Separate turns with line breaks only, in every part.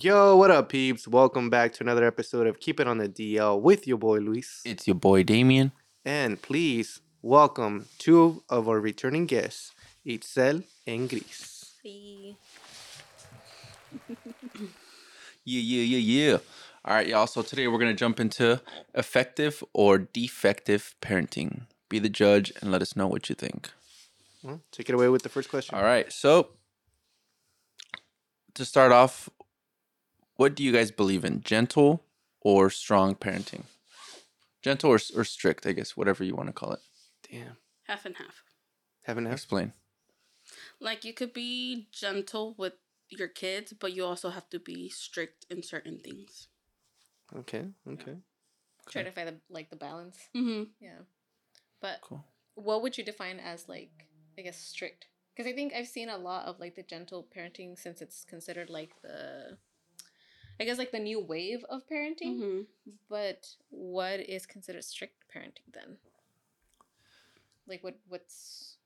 Yo, what up, peeps? Welcome back to another episode of Keep It on the DL with your boy Luis.
It's your boy Damian.
And please welcome two of our returning guests, Itzel and Gris.
Hey.
Yeah, yeah, yeah, yeah. All right, y'all. So today we're gonna jump into effective or defective parenting. Be the judge and let us know what you think.
Well, take it away with the first question.
All right. So to start off, what do you guys believe in? Gentle or strong parenting? Gentle or, or strict, I guess, whatever you want to call it.
Damn.
Half and half.
Haven't have.
Explain.
Like you could be gentle with your kids, but you also have to be strict in certain things.
Okay. Okay.
try to find the like the balance.
Mm-hmm.
Yeah. But
Cool.
what would you define as like I guess strict? Because I think I've seen a lot of like the gentle parenting since it's considered like the I guess like the new wave of parenting.
Mm-hmm.
But what is considered strict parenting then? Like what what's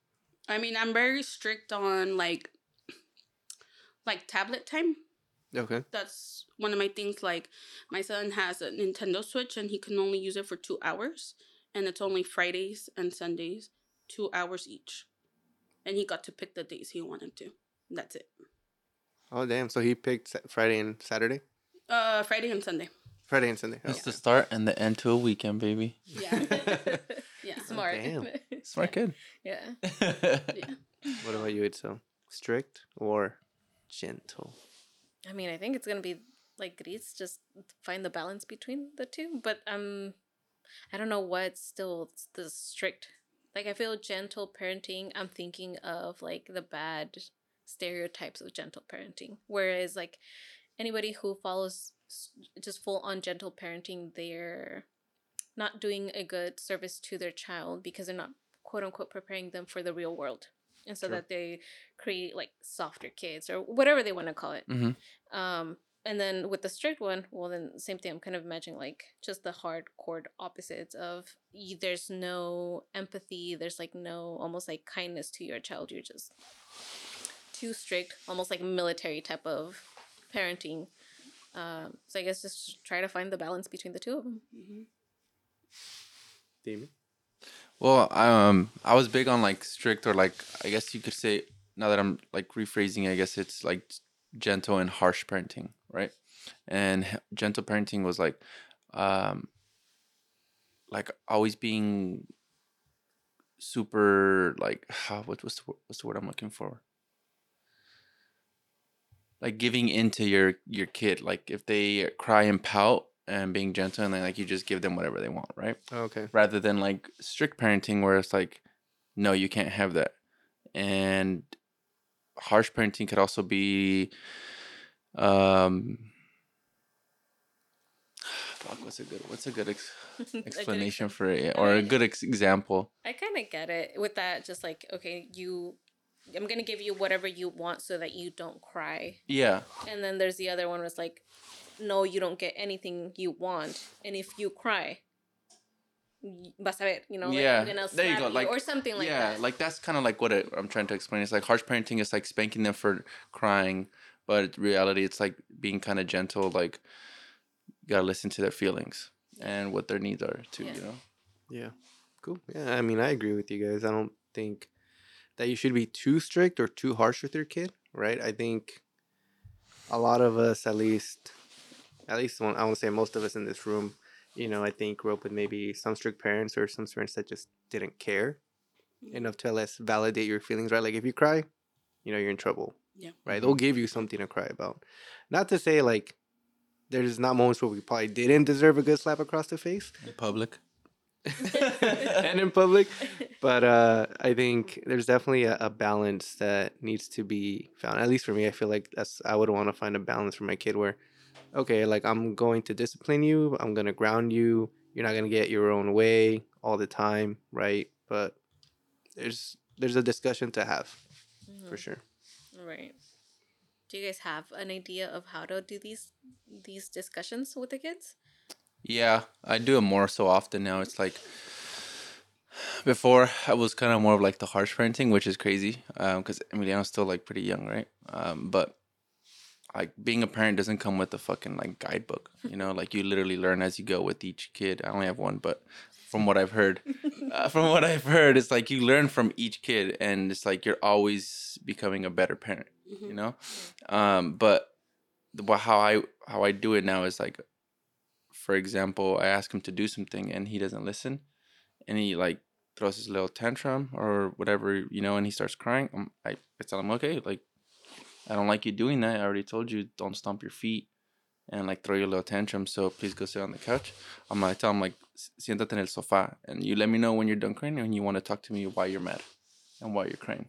I mean, I'm very strict on like like tablet time.
Okay.
That's one of my things. Like my son has a Nintendo Switch and he can only use it for two hours, and it's only Fridays and Sundays, two hours each, and he got to pick the days he wanted to. That's it.
Oh, damn. So he picked Friday and Saturday?
Uh, Friday and Sunday.
Friday and Sunday.
It's
Oh.
the start and the end to a weekend, baby.
Yeah. Yeah.
smart?
damn.
Smart kid.
yeah.
Yeah.
What about you, Itzel? Strict or gentle?
I mean, I think it's gonna be like Gris, just find the balance between the two. But um, I don't know what's still the strict. Like I feel gentle parenting. I'm thinking of like the bad stereotypes of gentle parenting. Whereas like anybody who follows just full on gentle parenting, they're not doing a good service to their child because they're not quote unquote preparing them for the real world. And so
Sure.
that they create like softer kids or whatever they want to call it.
hmm
Um, and then with the strict one, well, then same thing. I'm kind of imagining like just the hardcore opposites of there's no empathy, there's like no almost like kindness to your child. You're just too strict, almost like military type of parenting. Um, so I guess just try to find the balance between the two of them.
Mhm.
Damian?
Well, um, I was big on like strict or like I guess you could say now that I'm like rephrasing, I guess it's like gentle and harsh parenting, right? And gentle parenting was like, um, like always being super like what what's the, wo- what's the word I'm looking for? Like giving into your your kid, like if they cry and pout and being gentle and then like you just give them whatever they want, right?
Okay.
rather than like strict parenting where it's like no you can't have that and harsh parenting could also be um fuck what's a good what's a good ex- explanation for it or a good ex- example
I kind of get it with that. Just like okay, you, I'm gonna give you whatever you want so that you don't cry.
yeah
And then there's the other one was like, no, you don't get anything you want, and if you cry, y- vas a ver, you know, like,
Yeah,
I'm gonna
there you
slap
go, like-
or something like
yeah
that.
like that's kind of like what it, i'm trying to explain it's like harsh parenting is like spanking them for crying but in reality it's like being kind of gentle like you gotta listen to their feelings and what their needs are too
Yeah.
you know
Yeah. Cool. Yeah, I mean, I agree with you guys. I don't think that you should be too strict or too harsh with your kid, right? I think a lot of us, at least, at least one, I want to say most of us in this room, you know, I think grew up with maybe some strict parents or some parents that just didn't care enough to let us validate your feelings, right? Like if you cry, you know, you're in trouble,
Yeah.
right? They'll give you something to cry about. Not to say like there's not moments where we probably didn't deserve a good slap across the face,
in public
and in public. But uh, I think there's definitely a, a balance that needs to be found. At least for me, I feel like that's I would want to find a balance for my kid where, okay, like I'm going to discipline you, I'm gonna ground you. You're not gonna get your own way all the time, right? But there's there's a discussion to have for
Mhm.
sure.
Right. Do you guys have an idea of how to do these these discussions with the kids?
Yeah, I do it more so often now. It's like before I was kind of more of like the harsh parenting, which is crazy because Emiliano's still like pretty young, right? Um, but like being a parent doesn't come with a fucking like guidebook. You know, like you literally learn as you go with each kid. I only have one, but from what I've heard, uh, from what I've heard, it's like you learn from each kid, and it's like you're always becoming a better parent. You know, um, but the, how I how I do it now is like, for example, I ask him to do something and he doesn't listen, and he like throws his little tantrum or whatever, you know, and he starts crying. Um, I, I tell him, okay, like, I don't like you doing that. I already told you, don't stomp your feet and like throw your little tantrum. So please go sit on the couch. I'm gonna tell him like, "S- siéntate en el sofá, and you let me know when you're done crying and you want to talk to me why you're mad and why you're crying.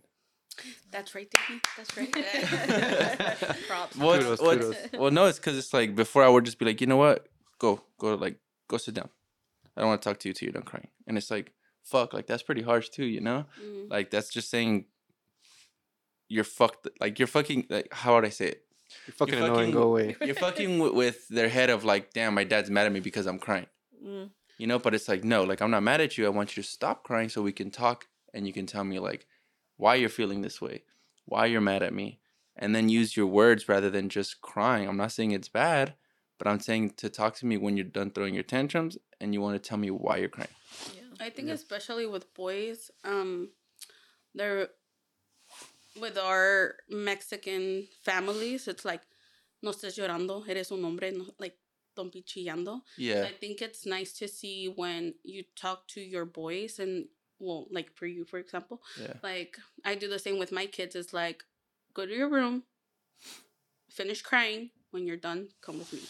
That's right, Davey.
That's right. Props.
Well,
Kudos,
well,
kudos.
well, no, it's because it's like before I would just be like, you know what, go, go, like, go sit down. I don't want to talk to you till you're done crying. And it's like, fuck, like that's pretty harsh too, you know?
Mm.
Like that's just saying you're fucked. Like you're fucking. Like how would I say it?
You're fucking
You're
annoying.
fucking-
Go away.
You're fucking with, with their head of like, damn, my dad's mad at me because I'm crying.
Mm.
You know, but it's like, no, like I'm not mad at you. I want you to stop crying so we can talk and you can tell me like why you're feeling this way, why you're mad at me, and then use your words rather than just crying. I'm not saying it's bad, but I'm saying to talk to me when you're done throwing your tantrums and you want to tell me why you're crying.
Yeah.
I think especially with boys, um, they're with our Mexican families. It's like, no estés llorando, eres un hombre, no, like don't be chillando.
Yeah.
I think it's nice to see when you talk to your boys and well, like for you, for example,
Yeah.
like I do the same with my kids. It's like, go to your room, finish crying. When you're done, come with me.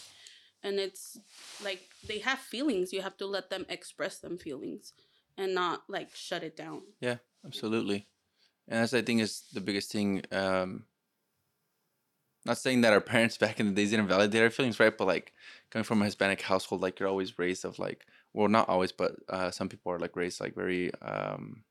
And it's like they have feelings. You have to let them express them feelings and not like shut it down.
Yeah absolutely. And that's I think is the biggest thing. Um not saying that our parents back in the days didn't validate our feelings, right? But like coming from a Hispanic household, like you're always raised of like well not always, but uh some people are like raised like very um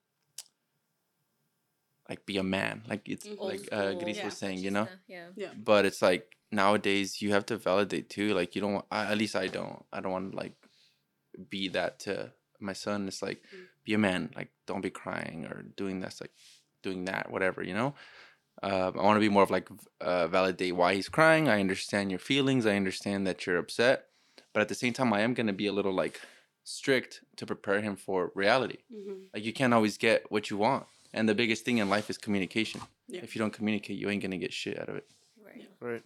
like be a man. Like it's
Mhm.
like
Old
uh
school
Gris was saying, you
machista,
yeah.
Yeah.
But it's like nowadays you have to validate too. Like you don't want I, at least I don't. I don't want to like be that to my son. It's like
Mm.
be a man. Like don't be crying or doing this like doing that whatever you know. Um, I want to be more of like uh, validate why he's crying. I understand your feelings. I understand that you're upset, but at the same time, I am gonna be a little like strict to prepare him for reality.
Mm-hmm.
Like you can't always get what you want, and the biggest thing in life is communication.
Yeah.
If you don't communicate, you ain't gonna get shit out of it.
Right.
Right.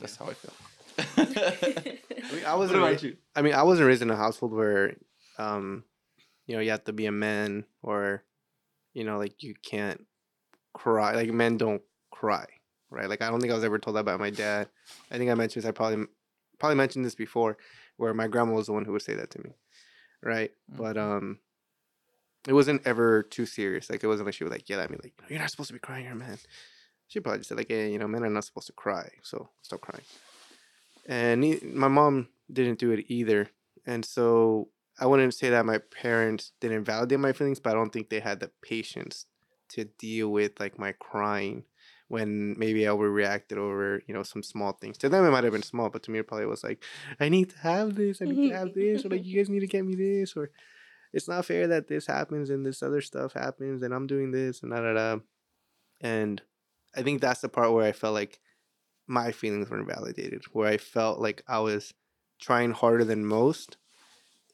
That's how I feel.
I mean, I wasn't.
about
ra- I mean, I wasn't raised in a household where, um, you know, you have to be a man or, you know, like you can't cry. Like men don't cry, right? Like I don't think I was ever told that by my dad. I think I mentioned this. I probably probably mentioned this before, where my grandma was the one who would say that to me, right? But
Mhm.
um, it wasn't ever too serious. Like it wasn't like she would like yell at me like, "You're not supposed to be crying, you're a man." She probably just said like, "Hey, you know, men are not supposed to cry, so stop crying." and he, my mom didn't do it either. And so i wouldn't say that my parents didn't validate my feelings but i don't think they had the patience to deal with like my crying when maybe i overreacted over you know some small things. To them it might have been small but to me it probably was like i need to have this i need to have this or like you guys need to get me this or it's not fair that this happens and this other stuff happens and i'm doing this and da da da. And i think that's the part where i felt like my feelings weren't validated, where I felt like I was trying harder than most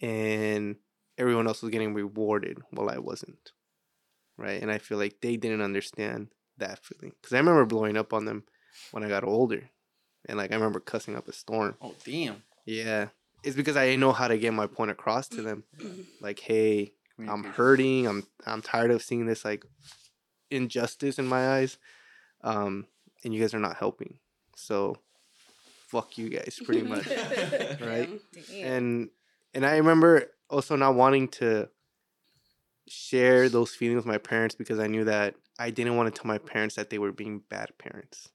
and everyone else was getting rewarded while I wasn't. Right. And I feel like they didn't understand that feeling. Because I remember blowing up on them when I got older. And like I remember cussing up a storm.
oh damn!
Yeah. It's because I didn't know how to get my point across to them. Like, hey, I'm hurting. I'm I'm tired of seeing this like injustice in my eyes. Um, and you guys are not helping. So fuck you guys pretty much. Right?
Damn.
and and I remember also not wanting to share those feelings with my parents because I knew that I didn't want to tell my parents that they were being bad parents.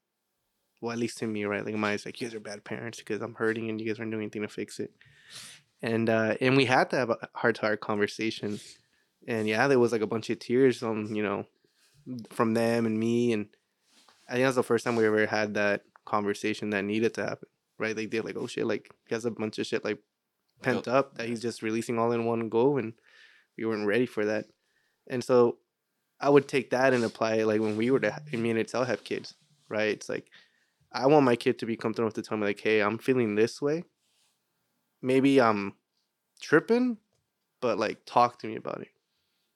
Well, at least to me, right? Like my eyes, like you guys are bad parents because I'm hurting and you guys aren't doing anything to fix it. And uh and we had to have a heart to heart conversation. And yeah, there was like a bunch of tears on, you know, from them and me. And I think that's the first time we ever had that conversation that needed to happen. Right? Like they're like, oh shit, like he has a bunch of shit like pent up that he's just releasing all in one go and we weren't ready for that. And so I would take that and apply it like when we were to ha- me and Itzel have kids, right? It's like I want my kid to be comfortable enough to tell me like, "Hey, I'm feeling this way. Maybe I'm tripping, but like talk to me about it."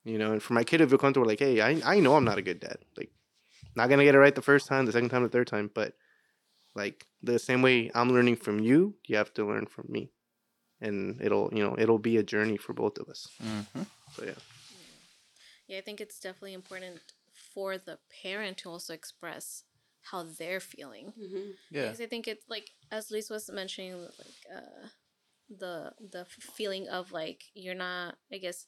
You know, and for my kid to feel comfortable, like, "Hey, I I know I'm not a good dad. Like, not gonna get it right the first time, the second time, the third time, but like the same way I'm learning from you, you have to learn from me, and it'll you know it'll be a journey for both of us.
hmm
So yeah,
Yeah, I think it's definitely important for the parent to also express how they're feeling.
hmm
Yeah.
Because I think it's like as Luis was mentioning, like uh, the the feeling of like you're not, I guess,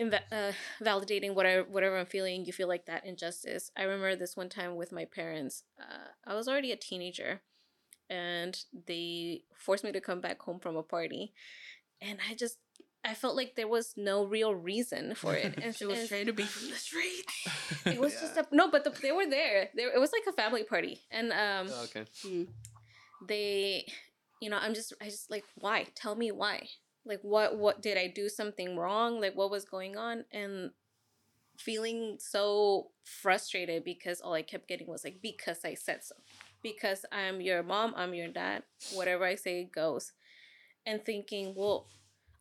inva- uh, validating whatever whatever I'm feeling. You feel like that injustice. I remember this one time with my parents. Uh, I was already a teenager, and they forced me to come back home from a party, and I just. I felt like there was no real reason for it, and
She was trying to be from the street.
it was just a, no, but the, they were there. There, it was like a family party, and um,
Oh, okay.
They you know i'm just i just like why tell me why like what what did i do something wrong like what was going on and feeling so frustrated because all i kept getting was like because i said so because i'm your mom i'm your dad whatever i say goes and thinking well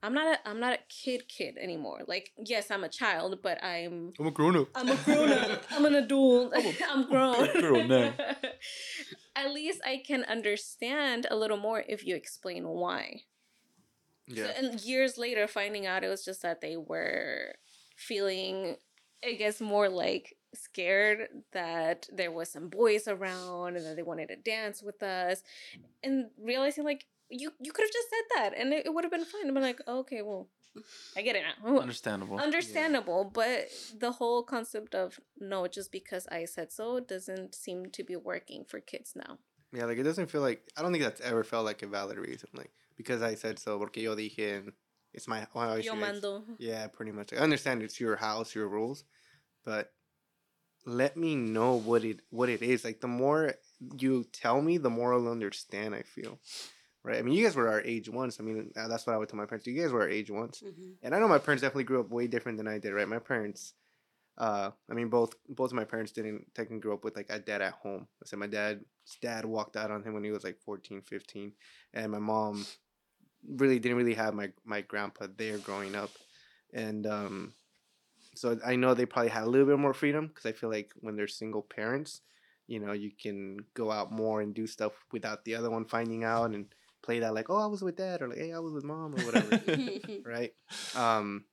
i'm not a i'm not a kid kid anymore like yes i'm a child but i'm
I'm a grown up.
I'm a grown up. I'm an adult. I'm grown.
grown now.
At least I can understand a little more if you explain why.
Yeah.
And years later, finding out it was just that they were feeling, I guess, more like scared that there was some boys around and that they wanted to dance with us, and realizing like you you could have just said that and it, it would have been fine. I'm like, okay, well, I get it now.
Understandable.
Understandable, but the whole concept of no, just because I said so doesn't seem to be working for kids now.
Yeah, like it doesn't feel like I don't think that's ever felt like a valid reason. Like because I said so, porque yo dije, and it's my. Well,
Yo mando.
Yeah, pretty much. I understand it's your house, your rules, but let me know what it what it is. Like the more you tell me, the more I'll understand. I feel, right? I mean, you guys were our age once. I mean, uh, that's what I would tell my parents. You guys were our age once,
hmm
and I know my parents definitely grew up way different than I did. Right? My parents, uh, I mean, both both of my parents didn't technically grow up with like a dad at home. I said my dad's dad walked out on him when he was like 14, 15, and my mom really didn't really have my my grandpa there growing up, and um, so I know they probably had a little bit more freedom because I feel like when they're single parents, you know, you can go out more and do stuff without the other one finding out and play that like, oh, I was with dad or like, hey, I was with mom or whatever, right? Um,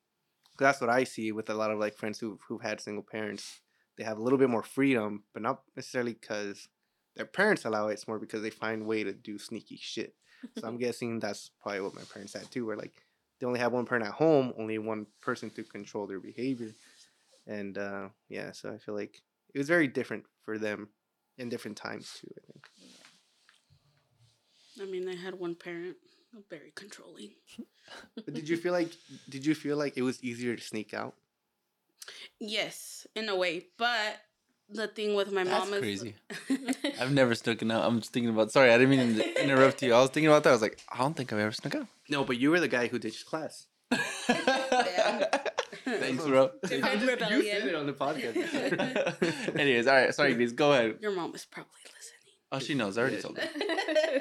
'cause that's what I see with a lot of like friends who who've had single parents. They have a little bit more freedom, but not necessarily because their parents allow it. It's more because they find way to do sneaky shit. So I'm guessing that's probably what my parents had too, where like they only have one parent at home, only one person to control their behavior. And uh yeah, so I feel like it was very different for them in different times too, I think.
I mean, they had one parent, very controlling.
But did you feel like did you feel like it was easier to sneak out?
Yes, in a way, but the thing with my
That's
mom is
crazy. I've never snuck out. I'm just thinking about. Sorry, I didn't mean to interrupt you. I was thinking about that. I was like, I don't think I've ever snuck out.
No, but you were the guy who ditched class.
Thanks, bro.
Defend
You
rebellion.
said it on the podcast.
Anyways, all right. Sorry, please go ahead.
Your mom is probably listening.
Oh, she knows. I already told her.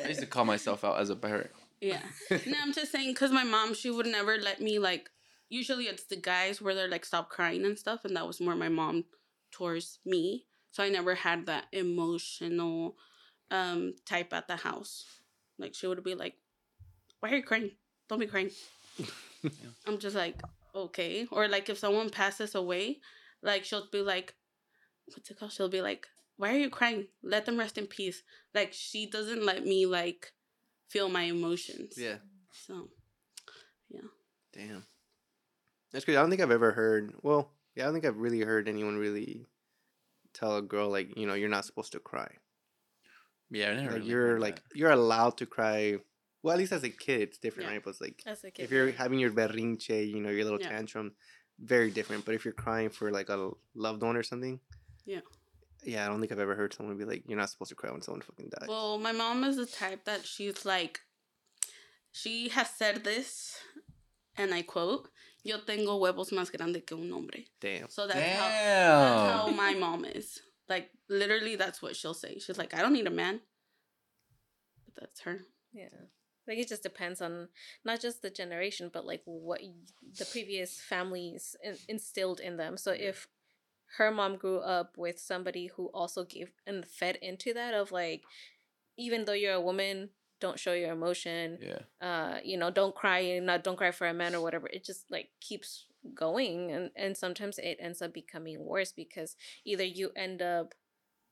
I used to call myself out as a parent.
Yeah. no, I'm just saying because my mom, she would never let me like. Usually, it's the guys where they're like stop crying and stuff, and that was more my mom towards me. So I never had that emotional um type at the house. Like she would be like, "Why are you crying? Don't be crying." I'm just like, okay. Or like if someone passes away, like she'll be like, what's it called? She'll be like, why are you crying? Let them rest in peace. Like she doesn't let me like feel my emotions.
yeah.
So yeah.
Damn. That's good. I don't think I've ever heard. Well, yeah, I don't think I've really heard anyone really tell a girl like, you know, you're not supposed to cry.
Yeah, I never.
Like
really
you're
heard
like
that.
you're allowed to cry. Well, at least as a kid, it's different,
Yeah.
right? But it's like
As a kid.
if you're having your berrinche, you know, your little
Yeah.
tantrum, very different. But if you're crying for like a loved one or something,
Yeah.
yeah, I don't think I've ever heard someone be like, "You're not supposed to cry when someone fucking dies."
well, my mom is the type that she's like she has said this and I quote, Yo tengo huevos más grande que un hombre.
Damn.
So that's how that's how my mom is. Like literally that's what she'll say. She's like, I don't need a man. But that's her.
Yeah. Like it just depends on not just the generation, but like what the previous families in- instilled in them. So if her mom grew up with somebody who also gave and fed into that of like, even though you're a woman, don't show your emotion.
Yeah.
Uh, you know, don't cry, not don't cry for a man or whatever. It just like keeps going, and and sometimes it ends up becoming worse because either you end up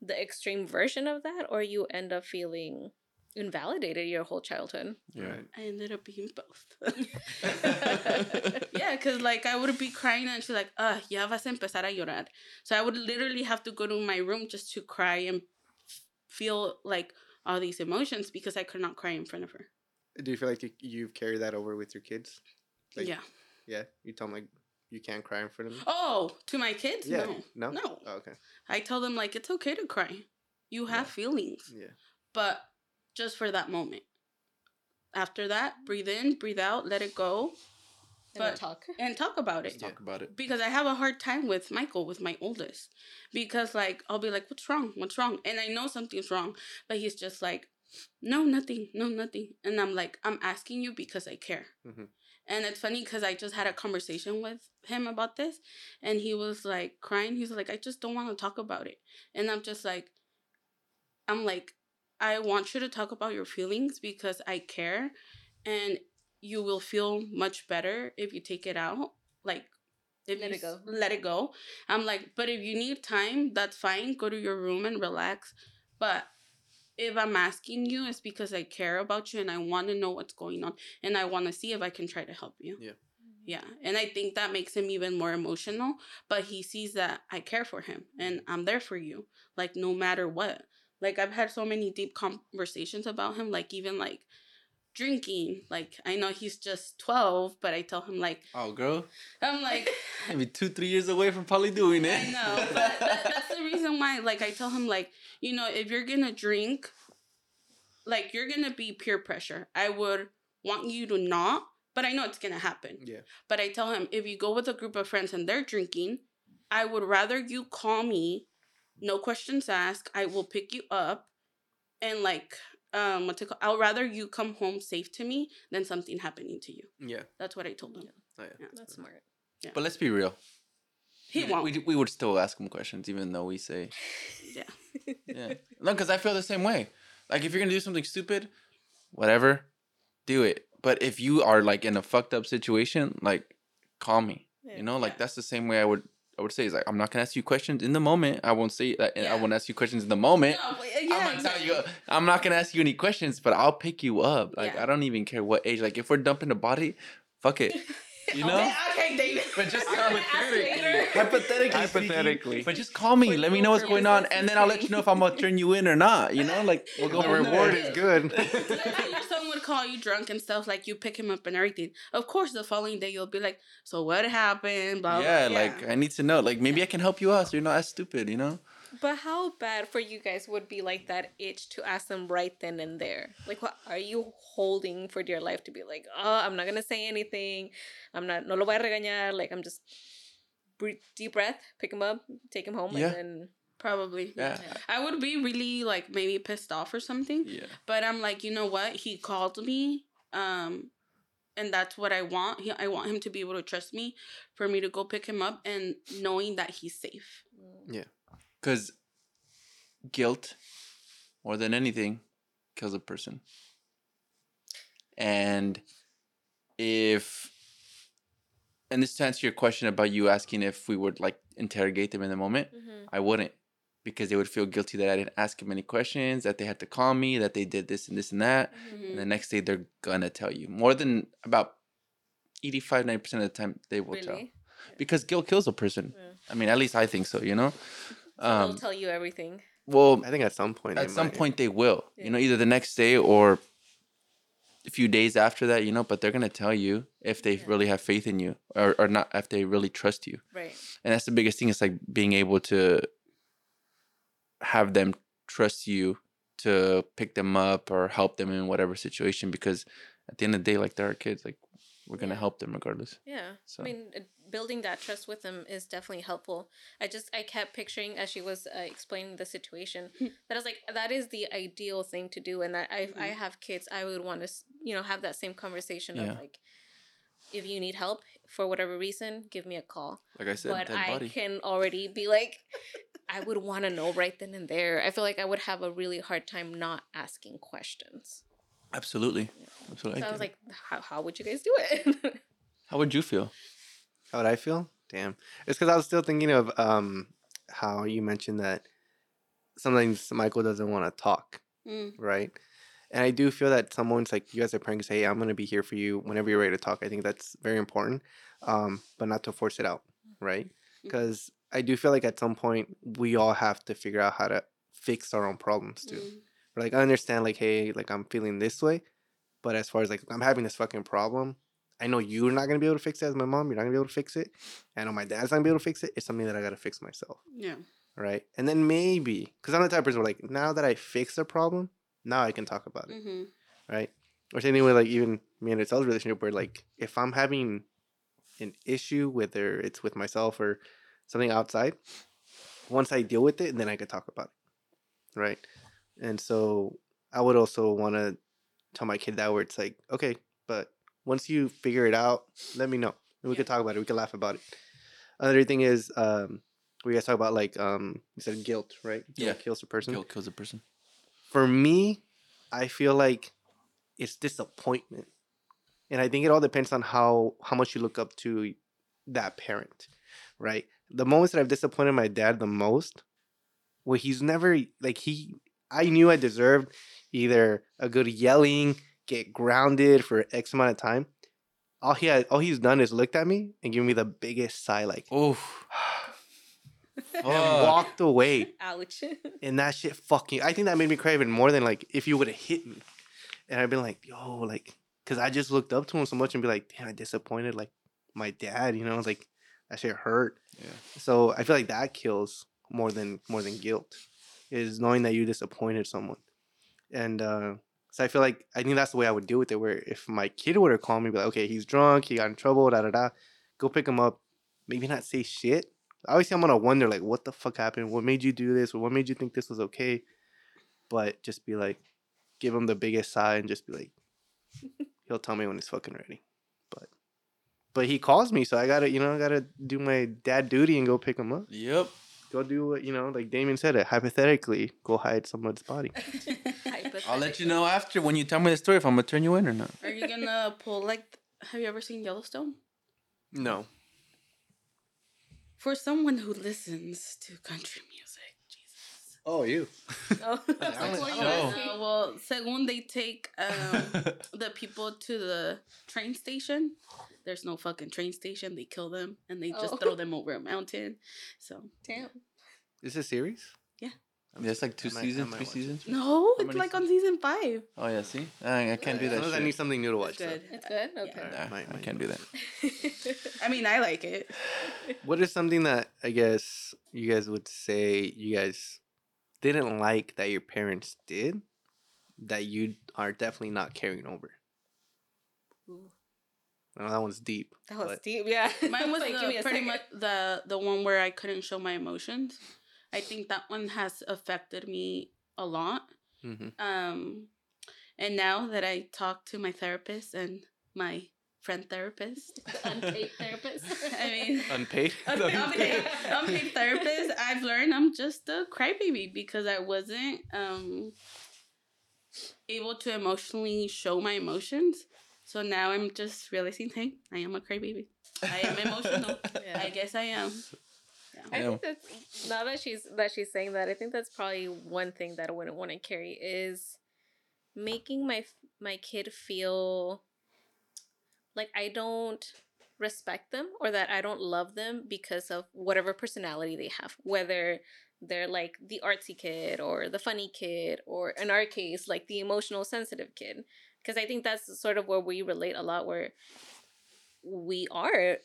the extreme version of that, or you end up feeling invalidated your whole childhood.
Yeah.
Right.
I ended up being both. yeah, because like I would be crying and she's like, uh, ya vas a empezar a llorar. So I would literally have to go to my room just to cry and feel like all these emotions because I could not cry in front of her.
Do you feel like you, you've carried that over with your kids? Like,
yeah.
Yeah. You tell them like you can't cry in front of them.
Oh, to my kids?
yeah.
No.
No.
No.
Oh, okay.
I tell them like it's okay to cry. You have
Yeah.
feelings,
Yeah.
but just for that moment. After that, breathe in, breathe out, let it go,
And talk.
and talk about it.
Let's talk about it.
because I have a hard time with Michael, with my oldest, because like I'll be like, "What's wrong? What's wrong?" And I know something's wrong, but he's just like, "No, nothing, no, nothing." And I'm like, "I'm asking you because I care."
Mhm.
And it's funny because I just had a conversation with him about this, and he was like crying. He's like, "I just don't want to talk about it," and I'm just like, I'm like, I want you to talk about your feelings because I care, and you will feel much better if you take it out. Like, if
Let
you
it go.
Let it go. I'm like, but if you need time, that's fine. Go to your room and relax. But if I'm asking you, it's because I care about you and I want to know what's going on and I want to see if I can try to help you.
Yeah. Mm-hmm.
Yeah. And I think that makes him even more emotional, but he sees that I care for him and mm-hmm. I'm there for you, like no matter what. Like I've had so many deep conversations about him, like even like drinking. Like I know he's just 12, but I tell him like
Oh, girl.
I'm like
Maybe two, three years away from probably doing it.
I know, but that, that's the reason why. Like I tell him, like you know, if you're gonna drink, like you're gonna be peer pressure. I would want you to not, but I know it's gonna happen.
Yeah.
But I tell him if you go with a group of friends and they're drinking, I would rather you call me, no questions asked. I will pick you up, and like um, what's it called? I'll rather you come home safe to me than something happening to you.
Yeah.
That's what I told him.
Oh, yeah.
Yeah.
That's smart. Yeah.
But let's be real.
He
we,
won't.
We, we would still ask him questions, even though we say,
yeah.
yeah. No, because I feel the same way. Like, if you're going to do something stupid, whatever, do it. But if you are, like, in a fucked up situation, like, call me.
Yeah.
You know, like,
Yeah.
that's the same way I would. I would say is like I'm not gonna ask you questions in the moment. I won't say that. I
Yeah.
won't ask you questions in the moment.
No, uh,
I'm
yeah,
gonna tell you. I'm not gonna ask you any questions, but I'll pick you up. Like
Yeah.
I don't even care what age. Like if we're dumping a body, fuck it. You know.
Okay, okay, David.
But just
hypothetically.
hypothetically,
Hypothetically.
but just call me. Let me know what's going on, and then I'll let you know if I'm gonna turn you in or not. You know, like we'll go
The reward
there.
is good.
Let's say your son would call you drunk and stuff, like you pick him up and everything. Of course, the following day you'll be like, "So what happened?" Blah, blah,
Yeah, like I need to know. Like maybe I can help you out, so you're not as stupid. You know.
But how bad for you guys would be like that itch to ask them right then and there? Like, what are you holding for dear life to be like, oh, I'm not gonna say anything. I'm not, no lo voy a regañar. Like, I'm just breathe, deep breath, pick him up, take him home,
Yeah.
and then
probably.
Yeah.
I would be really like maybe pissed off or something,
Yeah.
but I'm like, you know what? He called me, um, and that's what I want. He, I want him to be able to trust me, for me to go pick him up, and knowing that he's safe.
Because guilt, more than anything, kills a person. And if, and this to answer your question about you asking if we would like interrogate them in the moment, mm-hmm. I wouldn't. Because they would feel guilty that I didn't ask them any questions, that they had to call me, that they did this and this and that. Mm-hmm. And the next day they're gonna tell you. More than about 85, 90% of the time they will tell.
really,
Because guilt kills a person.
Yeah.
I mean, at least I think so, you know?
they'll
Um,
tell you everything.
well,
I think at some point. they
at some
might.
point they will
Yeah.
you know either the next day or a few days after that you know but they're gonna tell you if they
Yeah.
really have faith in you or, or not if they really trust you
Right.
and that's the biggest thing is like being able to have them trust you to pick them up or help them in whatever situation because at the end of the day like they're our kids like we're gonna
Yeah.
help them regardless.
Yeah.
So-
I mean, building that trust with them is definitely helpful. I just I kept picturing as she was uh, explaining the situation
Hmm.
that I was like that is the ideal thing to do, and that I I
Mhm.
have kids, I would want to you know have that same conversation
Yeah.
of like, if you need help for whatever reason, give me a call.
Like I said,
but I
body.
can already be like, I would want to know right then and there. I feel like I would have a really hard time not asking questions.
Absolutely, absolutely.
So I was like, how how would you guys do it?
how would you feel?
How would I feel? Damn. It's because I was still thinking of um how you mentioned that sometimes Michael doesn't want to talk,
Mm.
right? And I do feel that someone's like, you guys are praying, say, hey, I'm gonna be here for you whenever you're ready to talk. I think that's very important, um, but not to force it out, right? Because I do feel like at some point we all have to figure out how to fix our own problems too.
Mm.
Like I understand, like, hey, like I'm feeling this way, but as far as like I'm having this fucking problem, I know you're not gonna be able to fix it as my mom. You're not gonna be able to fix it. I know my dad's not gonna be able to fix it. It's something that I gotta fix myself,
Yeah.
right? And then maybe, because I'm the type of person where like now that I fix the problem, now I can talk about it,
Mm-hmm.
right? Or same thing with like even me and Itzel's relationship, where like if I'm having an issue, whether it's with myself or something outside, once I deal with it, then I could talk about it, right? And so I would also want to tell my kid that where it's like, okay, but once you figure it out, let me know. And we could talk about it. We could laugh about it. Another thing is, um, we guys talk about like um, you said guilt, right? Guilt
Yeah.
kills a person.
Kill kills a person.
For me, I feel like it's disappointment, and I think it all depends on how how much you look up to that parent, right? The moments that I've disappointed my dad the most, where he's never like he, I knew I deserved either a good yelling, get grounded for X amount of time. All he had, all he's done is looked at me and given me the biggest sigh, like,
Oh,
and walked away.
Ouch.
And that shit fucking, I think that made me cry even more than like if you would have hit me. And I'd been like, yo, like, cause I just looked up to him so much and be like, damn, I disappointed like my dad, you know, it's like that shit hurt.
Yeah.
So I feel like that kills more than more than guilt, is knowing that you disappointed someone. And uh so I feel like I think that's the way I would deal with it. Where if my kid would have called me, be like, okay, he's drunk, he got in trouble, da da da, go pick him up, maybe not say shit. Obviously, I'm gonna wonder like, what the fuck happened? What made you do this? What made you think this was okay? But just be like, give him the biggest sigh and just be like, he'll tell me when he's fucking ready. But but he calls me, so I gotta you know I gotta do my dad duty and go pick him up.
yep.
Go do what you know, like Damian said it. Hypothetically, go hide someone's body.
I'll let you know after when you tell me the story if I'm gonna turn you in or not.
Are you gonna pull like? Have you ever seen Yellowstone?
No.
For someone who listens to country music, Jesus.
Oh, you.
Oh.
Oh.
Uh, well, según they take um, the people to the train station. There's no fucking train station. They kill them and they just
Oh.
throw them over a mountain. So
Damn.
Is this a series?
Yeah, it's like two
I might- I
seasons,
might
three
watch it.
seasons.
no,
How
it's
many
like on season five.
Oh yeah, see, I, I can't do that.
Sometimes I need something new to watch.
It's
so.
good.
It's good. Okay.
Yeah.
Nah,
Might-
I can't do that.
I mean, I like it.
What is something that I guess you guys would say you guys didn't like that your parents did that you are definitely not carrying over?
Ooh,
I know that one's deep.
that was
but-
deep. Yeah.
Mine was
Like,
the, pretty much the the one where I couldn't show my emotions. I think that one has affected me a lot.
Mm-hmm.
Um, and now that I talk to my therapist and my friend therapist,
The unpaid therapist.
I mean,
Unpaid.
unpaid, unpaid therapist, I've learned I'm just a crybaby because I wasn't um able to emotionally show my emotions. So now I'm just realizing, hey, I am a crybaby. I am emotional.
Yeah.
I guess I am.
I think that's now that she's that she's saying that. I think that's probably one thing that I wouldn't want to carry is making my my kid feel like I don't respect them or that I don't love them because of whatever personality they have, whether they're like the artsy kid or the funny kid or in our case like the emotional sensitive kid. Because I think that's sort of where we relate a lot where we are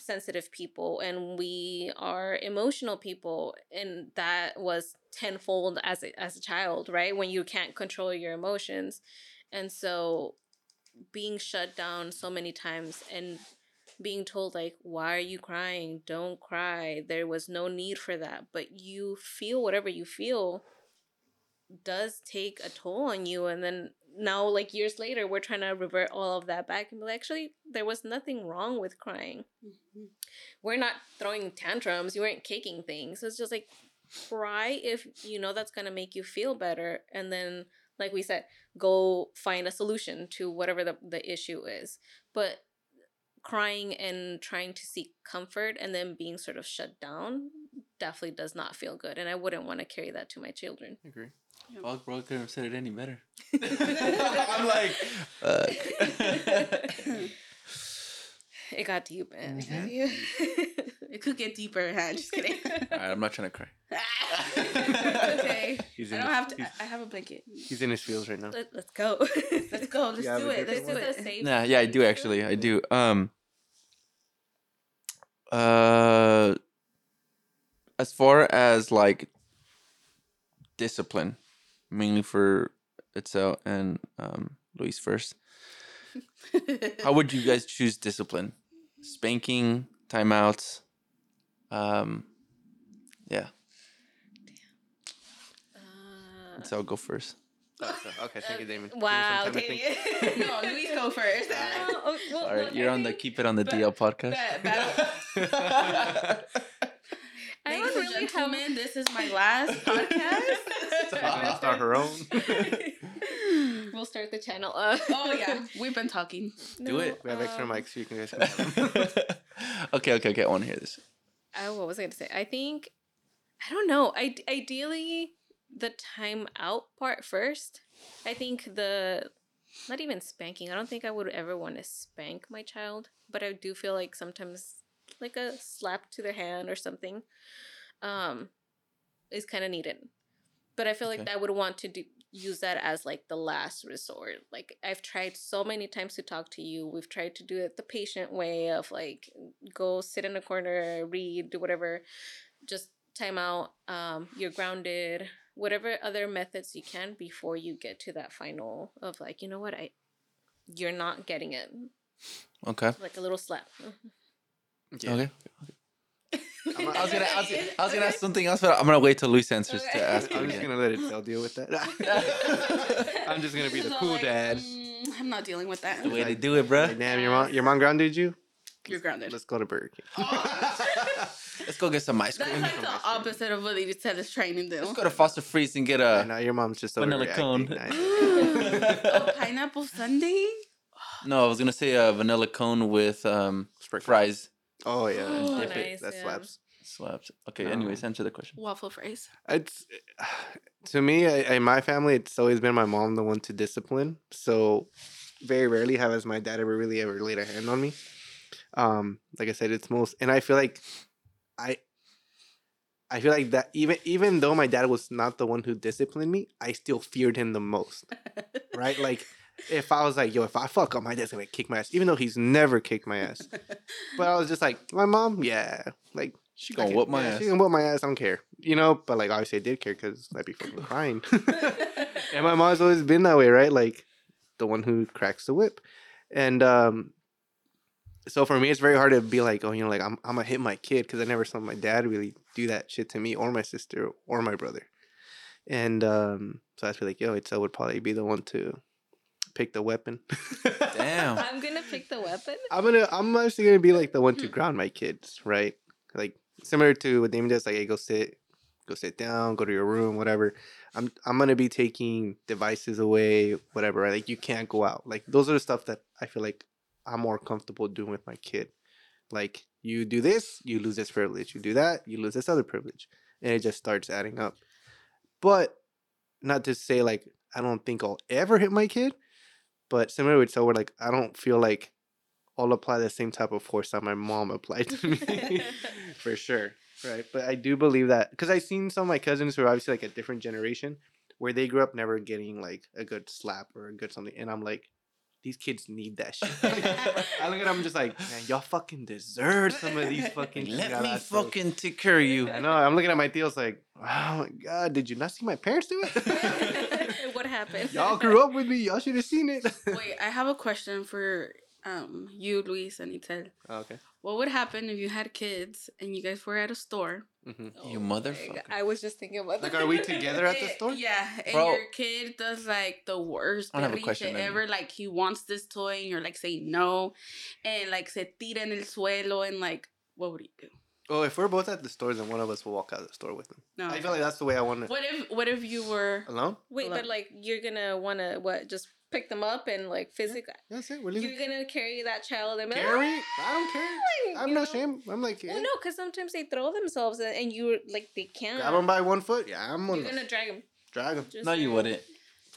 sensitive people and we are emotional people and that was tenfold as a, as a child right? When you can't control your emotions. And so being shut down so many times and being told like why are you crying? Don't cry. There was no need for that. But you feel whatever you feel does take a toll on you. And then now like years later we're trying to revert all of that back and be like actually there was nothing wrong with crying.
Mhm.
we're not throwing tantrums. You weren't kicking things. It's just like cry if you know that's going to make you feel better. And then like we said go find a solution to whatever the, the issue is but crying and trying to seek comfort and then being sort of shut down definitely does not feel good and i wouldn't want to carry that to my children
I agree.
Yeah.
Fuck, bro, I couldn't have said it any better. I'm like,
it got deep man it got
Mhm.
deep.
It could get deeper. Huh? Just kidding.
all right, I'm not trying to cry.
okay.
He's
I don't have to. I I have a blanket.
he's in his feels right now.
Let, let's go
Let's go. Let's
Yeah,
do it. Let's
is
do
a
it.
safe
Nah, yeah, I do actually. I do. Um. Uh. As far as like discipline, mainly for Itzel and um Luis first. How would you guys choose discipline? Spanking, timeouts. Um. Yeah,
uh,
Itzel go first.
Oh, so- okay, thank you, Damian. Give me some
wow
time to
okay
think.
no, Luis go first.
Well,
All right, you're on the keep it on the
but-
DL podcast.
Bet, battle.
I
Ladies
don't
and
really have
gentlemen, this is my last podcast.
She's gonna start her own.
We'll start the channel. Uh,
oh yeah, we've been talking.
Do it.
We have extra
um,
mics so you can guys can
okay, okay, okay. I want to hear this.
I, what was I going to say? I think, I don't know. I, ideally, the time out part first. I think the, not even spanking. I don't think I would ever want to spank my child, but I do feel like sometimes, like a slap to their hand or something, um, is kind of needed. But I feel like
Okay.
I would want to do use that as like the last resort. Like I've tried so many times to talk to you. We've tried to do it the patient way of like go sit in a corner, read, do whatever. Just time out. Um, you're grounded. Whatever other methods you can before you get to that final of like, you know what, I you're not getting it.
Okay.
Like a little slap.
Yeah.
Okay.
I'm,
was gonna, I was, I was gonna ask something else, but I'm gonna wait till Luis answers
Okay.
to ask
I'm just gonna let it Itzel deal with that. I'm just gonna be the cool
like,
dad.
mm, I'm not dealing with that.
The way they do it, bro.
Like, damn, your mom, your mom grounded you.
You're grounded.
Let's go to Burger King.
Let's go get some ice
That's
cream.
like the opposite of what you said is trying to
Let's
do.
go to Foster Freeze and get
I
a.
know your mom's just
a
Vanilla
cone.
I-
oh, pineapple sundae?
No, I was gonna say a vanilla cone with um
Sprinkle.
fries.
Oh yeah,
Oh,
dip it. That
yeah.
slaps.
Slaps. Okay.
No.
Anyways, answer the question.
Waffle fries.
It's to me, I, in my family, it's always been my mom the one to discipline. So very rarely have has my dad ever really ever laid a hand on me. Um, like I said, it's most, and I feel like I, I feel like that even even though my dad was not the one who disciplined me, I still feared him the most. right? Like if I was like, yo, if I fuck up, my dad's gonna kick my ass, even though he's never kicked my ass. But I was just like, my mom, yeah, like
She gonna
can-
whoop my
yeah,
ass.
She can whoop my ass. I don't care. You know, but like obviously I did care because I'd be fucking crying. and my mom's always been that way, right? Like the one who cracks the whip. And um so for me it's very hard to be like, oh, you know, like I'm I'm gonna hit my kid because I never saw my dad really do that shit to me or my sister or my brother. And um so I feel like, yo, Itzel would probably be the one to pick the weapon.
Damn.
I'm gonna pick the weapon.
I'm gonna I'm actually gonna be like the one to hmm. ground my kids, right? Like similar to what Damian does, like hey, go sit, go sit down, go to your room, whatever. I'm I'm gonna be taking devices away, whatever. Right? Like you can't go out. Like those are the stuff that I feel like I'm more comfortable doing with my kid. Like you do this, you lose this privilege. You do that, you lose this other privilege, and it just starts adding up. But not to say like I don't think I'll ever hit my kid, but similar with so where like I don't feel like I'll apply the same type of force that my mom applied to me for sure. Right. But I do believe that because I've seen some of my cousins who are obviously like a different generation where they grew up never getting like a good slap or a good something. And I'm like, these kids need that shit. I look at them just like, man, y'all fucking deserve some of these fucking
Let me fucking take care of you.
I know. I'm looking at my deals like, oh my god, did you not see my parents do it?
what happened?
Y'all grew up with me. Y'all should have seen it.
Wait, I have a question for um you, Luis, and Itzel.
Oh, okay.
What would happen if you had kids and you guys were at a store?
hmm
You motherfucker.
God, I was just thinking about that.
Like, are we together at the store?
Yeah, and
Bro.
your kid does like the worst
I don't have a question, then.
ever. Like he wants this toy, and you're like saying no, and like se tira en el suelo, and like what would you do?
Oh, if we're both at the store, then one of us will walk out of the store with them.
No.
I feel like that's the way I want to.
what if what if you were
Alone?
Wait, but like you're gonna wanna what? Just pick them up and like physically.
That's it. We're leaving.
You're gonna carry that child and be like,
Carry? I don't care.
"Ah,"
I'm
you
no
know?
shame. I'm like,
Well,
eh,
no, because sometimes they throw themselves and, and you like they can't.
grab them by one foot. Yeah, I'm
You're
gonna
gonna drag them.
drag them.
No, you wouldn't.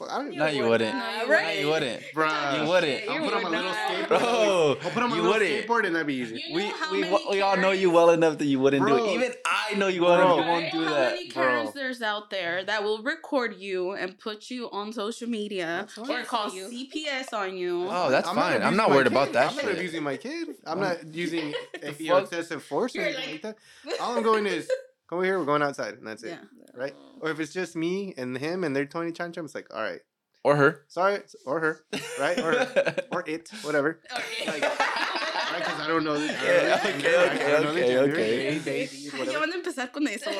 I don't
No, you wouldn't.
No, you
No,
wouldn't.
you wouldn't.
Bruh.
You wouldn't.
I'll put on my little
not.
skateboard.
Bro,
I'll put on my
you
little
wouldn't.
skateboard and that'd be easy.
You
we
know how
we,
many
we all know you well enough that you wouldn't do it. Even I know you well
Bro.
enough you
Right?
won't do
How
that.
many
bro.
Karens there's out there that will record you and put you on social media or call
You.
CPS on you?
Oh, that's
I'm
fine. I'm not worried
kid.
about that
I'm not
shit.
abusing my kid. I'm not using
The
you excessive force or anything like,
like-
that. All I'm going is come over here. We're going outside, and that's it.
Yeah.
Right? Or if it's just me and him and they're Tony Chan Chum, it's like, all right,
Or her.
sorry, or her, right? Or or it, whatever.
Okay.
Like, right? Because I don't know. This,
Yeah,
know this
okay,
gender,
okay,
I don't know
okay,
gender,
okay.
whatever.
van a empezar con eso.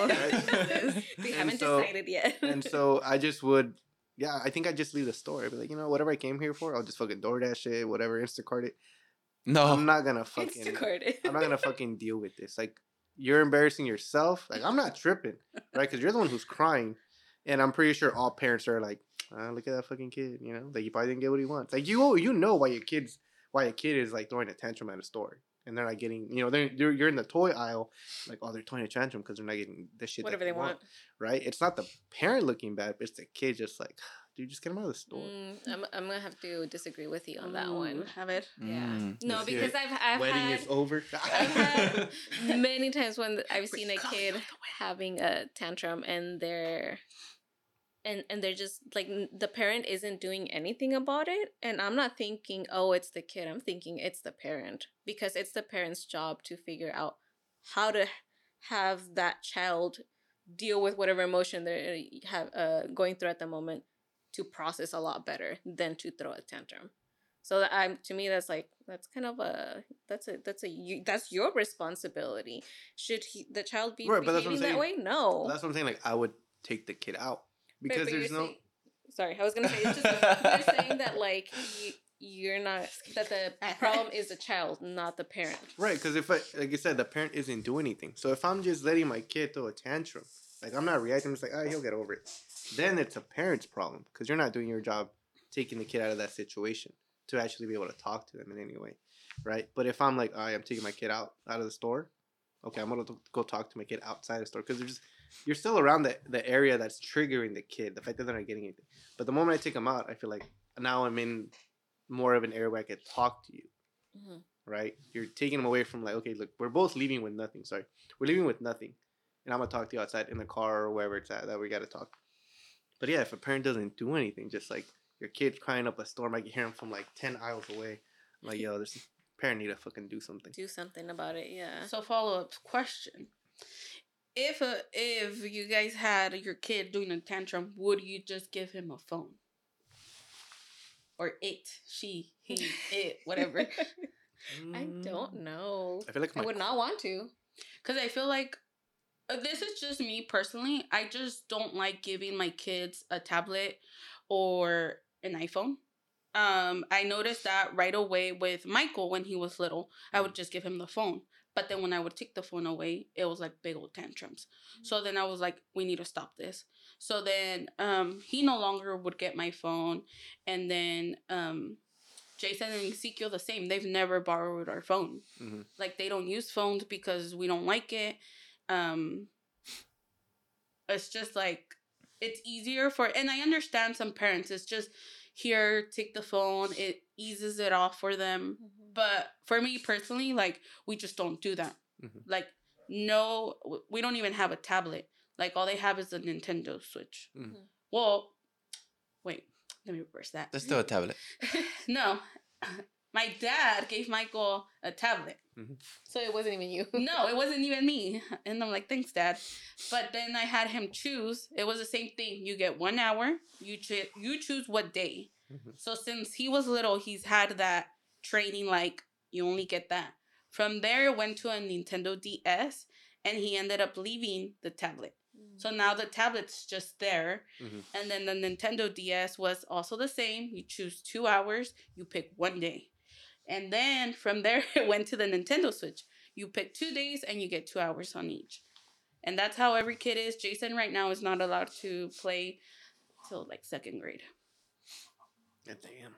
they haven't
so-
decided yet.
and so I just would, yeah, I think I just leave the store. I'd be like, you know, whatever I came here for, I'll just fucking DoorDash it, whatever, Instacart it.
No.
I'm not gonna fucking,
Instacart it.
I'm not gonna fucking deal with this. Like, you're embarrassing yourself. Like, I'm not tripping, right? Because you're the one who's crying, and I'm pretty sure all parents are like, ah, look at that fucking kid. You know, like he probably didn't get what he wants. Like you, you know why your kids, why a kid is like throwing a tantrum at a store. And they're not getting, you know, they're, you're in the toy aisle, like, oh, they're throwing a tantrum because they're not getting the shit
Whatever they want.
right? It's not the parent looking bad, but it's the kid just like, dude, just get him out of the store.
Mm, I'm, I'm gonna have to disagree with you on that one.
A ver.
Yeah.
Mm.
No, because. I've I've
Wedding
had
is over.
I've had many times when I've
We're
seen a kid having a tantrum and they're and and they're just like the parent isn't doing anything about it and i'm not thinking oh it's the kid i'm thinking it's the parent because it's the parent's job to figure out how to have that child deal with whatever emotion they're have uh, going through at the moment to process a lot better than to throw a tantrum so that I'm to me that's like that's kind of a that's a that's a you, that's your responsibility. Should he, the child be
Right, but that's what I'm
behaving that way?
saying.
No.
That's what I'm saying. Like, I would take the kid out because
but
there's no.
saying- sorry, I was gonna say it's just you're saying that like you, you're not that the problem is the child, not the parent.
Right, because if I, like you said, the parent isn't doing anything. So if I'm just letting my kid throw a tantrum, like I'm not reacting, I'm just like, ah, he'll get over it. Then it's a parent's problem because you're not doing your job taking the kid out of that situation to actually be able to talk to them in any way, right? But if I'm like, all right, I'm taking my kid out out of the store, okay, I'm gonna go talk to my kid outside the store because there's you're still around the the area that's triggering the kid, the fact that they're not getting anything. But the moment I take them out, I feel like now I'm in more of an area where I can talk to you
Mhm.
right? You're taking them away from like, okay, look, we're both leaving with nothing. Sorry, we're leaving with nothing, and I'm gonna talk to you outside in the car or wherever it's at that we gotta talk. But yeah, if a parent doesn't do anything, just like your kid's crying up a storm, I can hear him from like ten aisles away. I'm like, yo, this parent need to fucking do something.
Do something about it, yeah.
So follow up question: If a, if you guys had your kid doing a tantrum, would you just give him a phone? Or it, she, he, it, whatever.
I don't know.
I feel like
I would not want to.
Because I feel like this is just me personally. I just don't like giving my kids a tablet or an iPhone. Um, I noticed that right away with Michael when he was little. I would just give him the phone. But then when I would take the phone away, it was like big old tantrums. So then I was like, we need to stop this. So then um, he no longer would get my phone. And then um, Jason and Ezekiel the same. They've never borrowed our phone.
Mhm.
Like they don't use phones because we don't like it. Um, it's just like it's easier for, and I understand some parents. It's just here, take the phone. It eases it off for them. But for me personally, like we just don't do that.
Mhm.
Like no, we don't even have a tablet. Like all they have is a Nintendo Switch.
Mhm.
Well, wait, let me reverse that.
That's still a tablet.
no, My dad gave Michael a tablet.
So it wasn't even you.
No, it wasn't even me. And I'm like, thanks, Dad. But then I had him choose. It was the same thing. You get one hour. You cho- you choose what day.
Mhm.
So since he was little, he's had that training. Like you only get that. From there, it went to a Nintendo DS, and he ended up leaving the tablet. So now the tablet's just there.
Mhm.
And then the Nintendo DS was also the same. You choose two hours, you pick one day. And then from there, it went to the Nintendo Switch. You pick two days and you get two hours on each. And that's how every kid is. Jason right now is not allowed to play till like second grade.
Yeah, damn.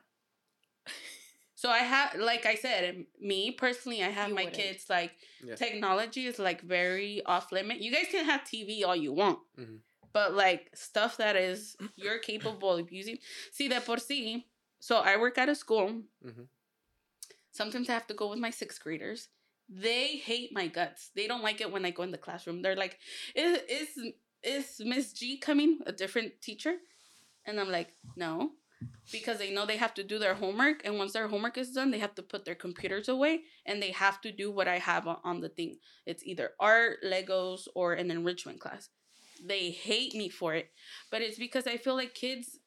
So I have, like I said, me personally, I have
You
my
wouldn't.
kids like
Yeah.
technology is like very off limit. You guys can have TV all you want,
Mhm.
but like stuff that is you're capable of using. See that por si. So I work at a school.
Mhm.
Sometimes I have to go with my sixth graders. They hate my guts. They don't like it when I go in the classroom. They're like, "Is is is Miss G coming? A different teacher?" And I'm like, "No." because they know they have to do their homework and once their homework is done they have to put their computers away and they have to do what i have on, the thing it's either art legos or an enrichment class they hate me for it but it's because i feel like kids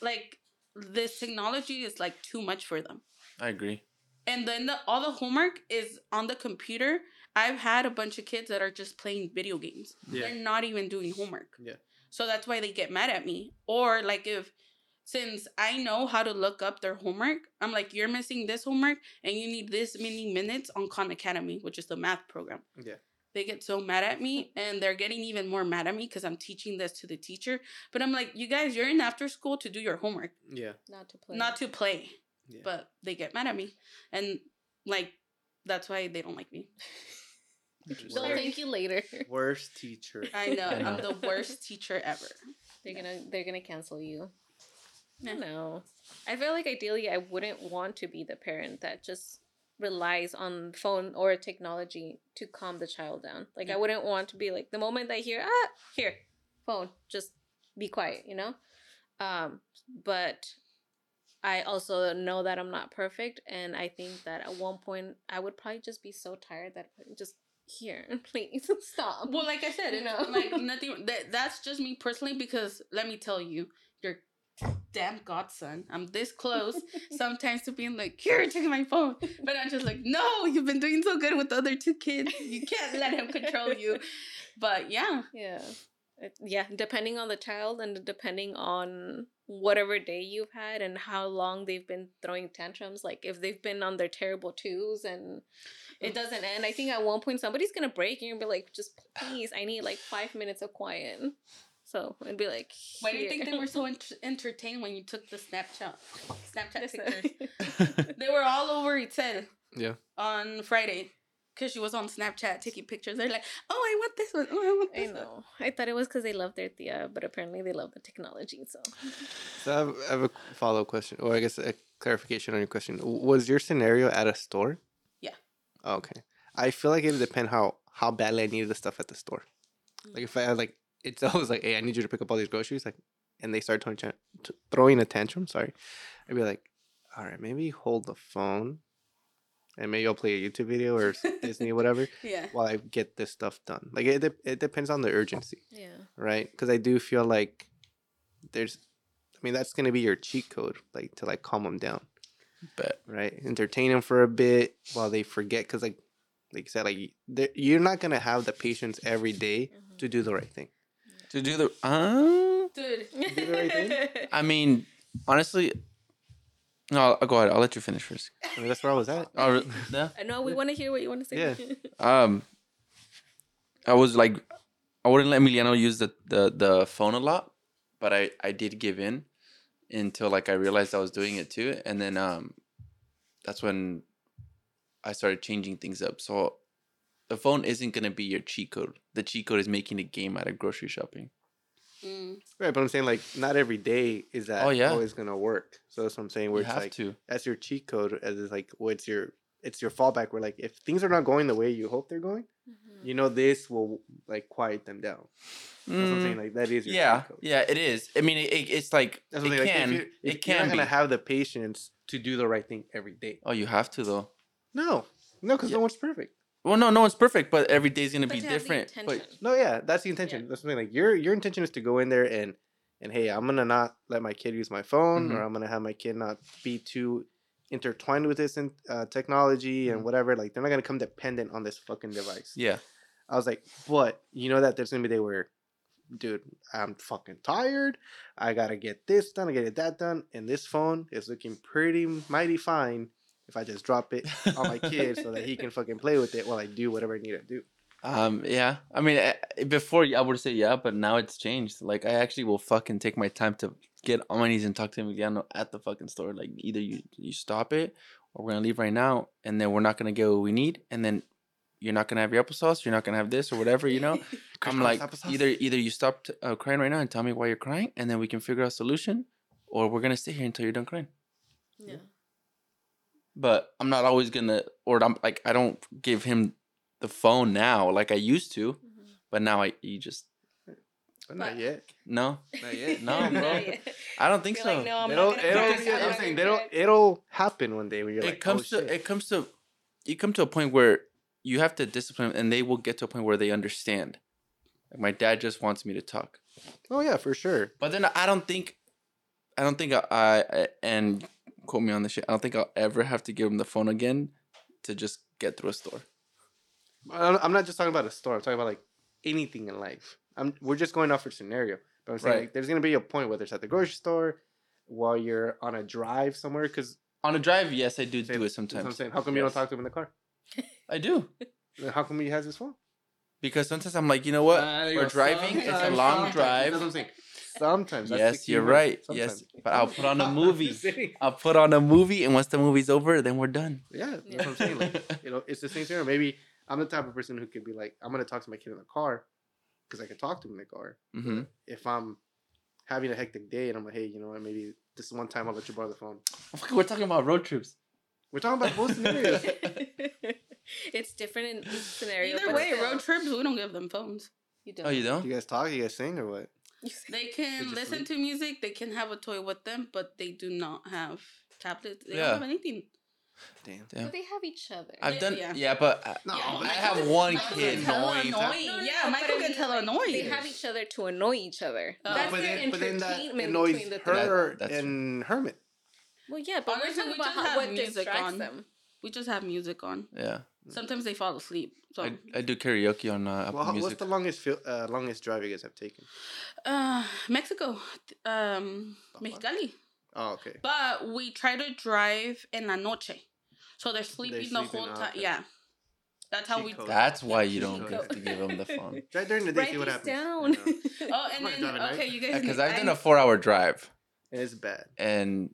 like this technology is like too much for them
I agree.
And then the, all the homework is on the computer i've had a bunch of kids that are just playing video games
Yeah.
they're not even doing homework
Yeah.
so that's why they get mad at me or like if since i know how to look up their homework i'm like you're missing this homework and you need this many minutes on khan academy which is the math program
Yeah.
they get so mad at me and they're getting even more mad at me because i'm teaching this to the teacher but i'm like you guys you're in after school to do your homework
Yeah.
Not to play.
not to play
Yeah.
but they get mad at me and like that's why they don't like me
They'll thank you later.
Worst teacher.
i know
I know.
i'm the worst teacher ever
They're gonna they're gonna cancel you.
Yeah.
No. I feel like ideally I wouldn't want to be the parent that just relies on phone or technology to calm the child down. Like I wouldn't want to be like the moment I hear ah here phone just be quiet, you know. Um, but I also know that I'm not perfect, and I think that at one point I would probably just be so tired that I just here, please stop.
well like i said
You know?
like nothing that, that's just me personally because let me tell you your damn godson i'm this close sometimes to being like here taking my phone but i'm just like no you've been doing so good with the other two kids you can't let him control you but yeah
Yeah. It- Yeah, depending on the child and depending on whatever day you've had and how long they've been throwing tantrums. Like if they've been on their terrible twos and it doesn't end, I think at one point somebody's gonna break and you'll be like, just please, I need like five minutes of quiet. So it'd be like,
why do you think they were so ent- entertained when you took the snapchat snapchat pictures they were all over Itzel
Yeah.
on friday because she was on snapchat taking pictures they're like oh i want this one oh i want
I
this one
know. I thought it was because they love their Thea, but apparently they love the technology. So
So I have, I have a follow up question, or I guess a clarification on your question. Was your scenario at a store?
Yeah.
Oh, okay. I feel like it would depend how how badly I needed the stuff at the store. Like if I had like it's always like, hey, I need you to pick up all these groceries, like, and they start throwing, t- throwing a tantrum. Sorry, I'd be like, all right, maybe hold the phone, and maybe I'll play a YouTube video or Disney whatever
yeah
while I get this stuff done. Like it, de- it depends on the urgency
yeah,
right? Because I do feel like there's, I mean, that's gonna be your cheat code, like to like calm them down,
Bet.
right? Entertain them for a bit while they forget, because like, like you said, like you're not gonna have the patience every day
Mhm.
to do the right thing.
To do the uh,
dude
do the right thing?
I mean, honestly, no. I'll go ahead. I'll let you finish first.
I mean, that's where I was at.
Oh, re- yeah.
I we want to hear what you want to say.
Yeah.
Um, I was like, I wouldn't let Emiliano use the, the the phone a lot, but I I did give in until like I realized I was doing it too, and then um, that's when I started changing things up. So the phone isn't gonna be your cheat code. The cheat code is making a game out of grocery shopping.
Mm.
Right, but I'm saying like not every day is that
Oh, yeah.
always gonna work. So that's what I'm saying. Where
You
it's
have
like
to.
that's your cheat code, as is like what's your it's your fallback. Where like if things are not going the way you hope they're going,
Mm-hmm.
you know this will like quiet them down. That's what I'm saying.
Mm,
Like that is your
yeah,
cheat code.
yeah, it is. I mean, it, it- it's like
That's
it
what I'm
can,
Like, if you, if
it
you're
can
not
be.
gonna have the patience to do the right thing every day.
oh, you have to though.
No, no, because
Yeah.
no one's perfect.
Well, no, no one's perfect, but every day's gonna
But
be
to have the
different. But.
No, yeah, that's the intention. That's something like your your intention is to go in there and and hey, I'm gonna not let my kid use my phone,
Mhm.
or I'm gonna have my kid not be too intertwined with this in, uh, technology and
Mhm.
whatever. Like they're not gonna come dependent on this fucking device.
yeah,
I was like, but you know that there's gonna be a day where, dude, I'm fucking tired. I gotta get this done. I gotta get that done, and this phone is looking pretty mighty fine. If I just drop it on my kid so that he can fucking play with it while I do whatever I need to do.
Um, yeah. I mean, eh, before I would say yeah, but now it's changed. Like, I actually will fucking take my time to get on my knees and talk to him again at the fucking store. Like, either you you stop it, or we're gonna leave right now, and then we're not gonna get what we need, and then you're not gonna have your applesauce. You're not gonna have this or whatever. You know. I'm like,
applesauce?
either either you stop t- uh, crying right now and tell me why you're crying, and then we can figure out a solution, or we're gonna sit here until you're done crying.
Yeah.
But I'm not always gonna, or I'm like, I don't give him the phone now like I used to.
Mhm.
But now I you just
But not yet.
no.
Not yet.
No, bro.
Yet.
I don't think
You're
so.
like, no, I'm
it'll,
not
it'll, yeah,
I'm
I'm saying, it'll, it'll happen one day where you're
it
like,
comes
oh,
to
shit.
it comes to you come to a point where you have to discipline and they will get to a point where they understand. Like my dad just wants me to talk.
oh yeah, for sure.
But then I don't think I don't think I, I and quote me on this shit. I don't think I'll ever have to give him the phone again to just get through a store.
I'm I'm not just talking about a store. I'm talking about like anything in life. I'm we're just going off for scenario. But I'm saying
Right.
like, there's gonna be a point whether it's at the grocery store, while you're on a drive somewhere. Because
On a drive, yes, I do do it
I'm
sometimes.
saying, how come you don't talk to him in the car?
I do.
How come he has his phone?
Because sometimes I'm like, you know what?
There
We're driving. It's a long drive.
That's what I'm saying. Sometimes. that's
Yes, you're
word.
right. Yes, but I'll put on a
I'm
movie. I'll put on a movie, and once the movie's over, then we're done.
Yeah, that's
Yeah.
what I'm saying. Like, you know, it's the same scenario. Maybe I'm the type of person who could be like, I'm gonna talk to my kid in the car because I can talk to him in the car.
hmm
If I'm having a hectic day and I'm like, hey, you know what? Maybe this one time I'll let you borrow the phone.
We're talking about road trips.
We're talking about both scenarios.
it's different in each scenario.
Either way,
still,
road trips, we don't give them phones.
You don't.
Oh, you don't?
You guys talk? You guys sing or what?
You say-
They can listen
sleep?
to music. They can have a toy with them, but they do not have tablets. They
Yeah.
don't have anything.
Damn.
Yeah.
But they have each other.
I've done.
yeah.
Yeah, but I,
No,
Yeah,
I have one kid.
annoying.
annoying.
No, no,
yeah, Michael
can tell
gets
mean,
annoying.
They have each other to annoy each other.
Oh.
That's
but
their
then, but then that
entertainment
annoys
between the
her
That-
and Hermit.
Well, yeah, but
Honestly,
we're talking
we
about how, what
music
distracts
on.
them.
We just have music on.
yeah,
Sometimes they fall asleep. So,
I, I do karaoke on uh, Apple
Well,
Music.
what's the longest fil- uh, longest drive you guys have taken?
uh, Mexico, um,
fuck?
Mexicali.
Oh, okay.
But we try to drive in la noche, so they're sleeping the
sleeping,
whole
oh,
time.
okay.
Yeah, that's how we.
code.
That's why you don't
code.
have to give them the phone.
Drive during the day,
Write
see what happens.
down.
you know?
Oh, and then
drive at night.
okay, you guys.
Because I've done a four-hour drive,
it's bad.
and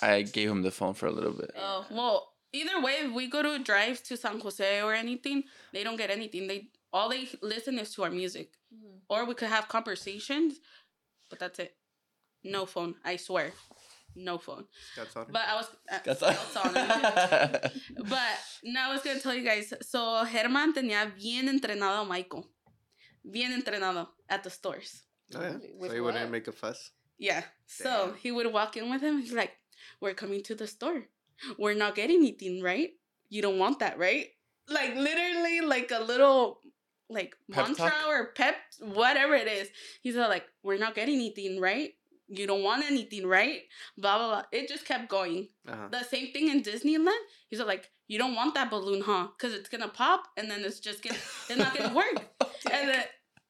I gave him the phone for a little bit.
Oh well, either way, if we go to drives to San Jose or anything, they don't get anything. They all they listen is to our music,
Mhm.
or we could have conversations, but that's it. No phone. I swear, no phone.
Got soldered?
But I was. Uh,
That's
that's. But now I was gonna tell you guys. So Herman tenía bien entrenado a Michael, bien entrenado at the stores.
oh, yeah.
With
so you wouldn't make a fuss?
Yeah. So he would walk in with him. He's like, "We're coming to the store. We're not getting anything, right? You don't want that, right?" Like literally, like a little, like
Pep
mantra
talk?
or pep, whatever it is. He's all like, "We're not getting anything, right? You don't want anything, right?" Blah blah blah. It just kept going.
Uh-huh.
The same thing in Disneyland. He's all like, "You don't want that balloon, huh? Because it's gonna pop, and then it's just gonna, it's not gonna work." and then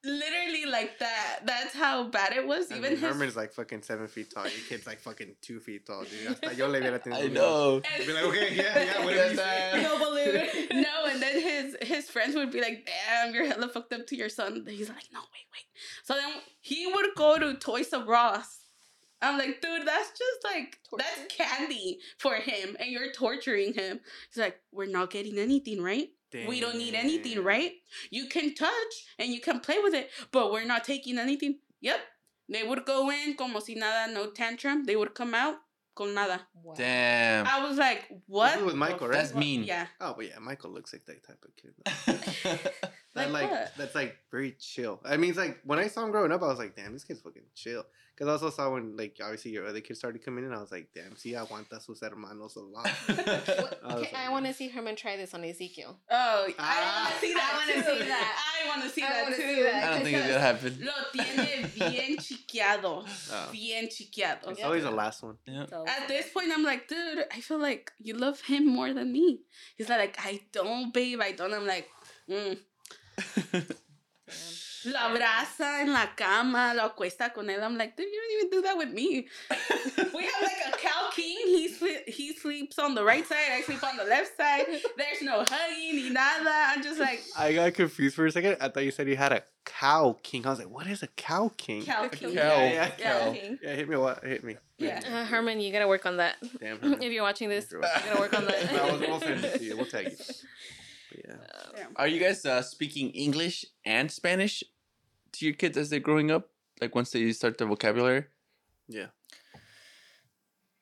literally like that. That's how bad it was.
I
Even
mean,
his
Herman's like fucking seven feet tall. Your kid's like fucking two feet tall, dude. Hasta yo le hubiera tenido
I
miedo.
know.
Be like, okay, yeah, yeah, whatever you say.
no balloon. no, and then his his friends would be like, "Damn, you're hella fucked up to your son." He's like, "No, wait, wait." So then he would go to Toys R Us. I'm like, dude, that's just like that's candy for him, and you're torturing him. He's like, "We're not getting anything, right? We don't need anything, right? You can touch and you can play with it, but we're not taking anything." Yep. They would go in como si nada, no tantrum. They would come out, con nada.
Wow.
Damn.
I was like, what?
with Michael, right?
That's mean.
Yeah.
Oh, but yeah, Michael looks like that type of kid. though. That
Like
like
what?
that's like very chill. I mean, it's like when I saw him growing up, I was like, damn, this kid's fucking chill. Because I also saw when like obviously your other kids started coming in, I was like, damn, see, aguanta sus hermanos a lot.
What-
I was
okay, I want to see Herman try this on Ezekiel.
Oh, I
Ah.
want to see that.
I wanna see that.
I want to see that too.
see that.
I don't think it's gonna happen.
Lo tiene bien chiqueado.
Oh.
Bien chiqueado.
It's always the last one.
Yeah.
At this point, I'm like, dude, I feel like you love him more than me. He's like, I don't, babe, I don't. I'm like, mm. Lo abraza en la cama, lo acuesta con él. I'm like, dude, you don't even do that with me. We have like a cow king. He sle- he sleeps on the right side. I sleep on the left side. There's no hugging ni nada. I'm just like
I got confused for a second. I thought you said you had a cow king. I was like, what is a cow king?
cow
Cow.
king.
Cow.
Yeah, yeah,
Yeah.
King.
Yeah, hit me. What? Hit me.
Yeah.
Uh, Herman, you gotta work on that.
Damn.
if you're watching this, you
You're right.
gotta work on that.
No, we'll, we'll send it to you. We'll tag you. Yeah.
Yeah.
Are you guys uh, speaking English and Spanish to your kids as they're growing up? Like once they start their vocabulary?
Yeah.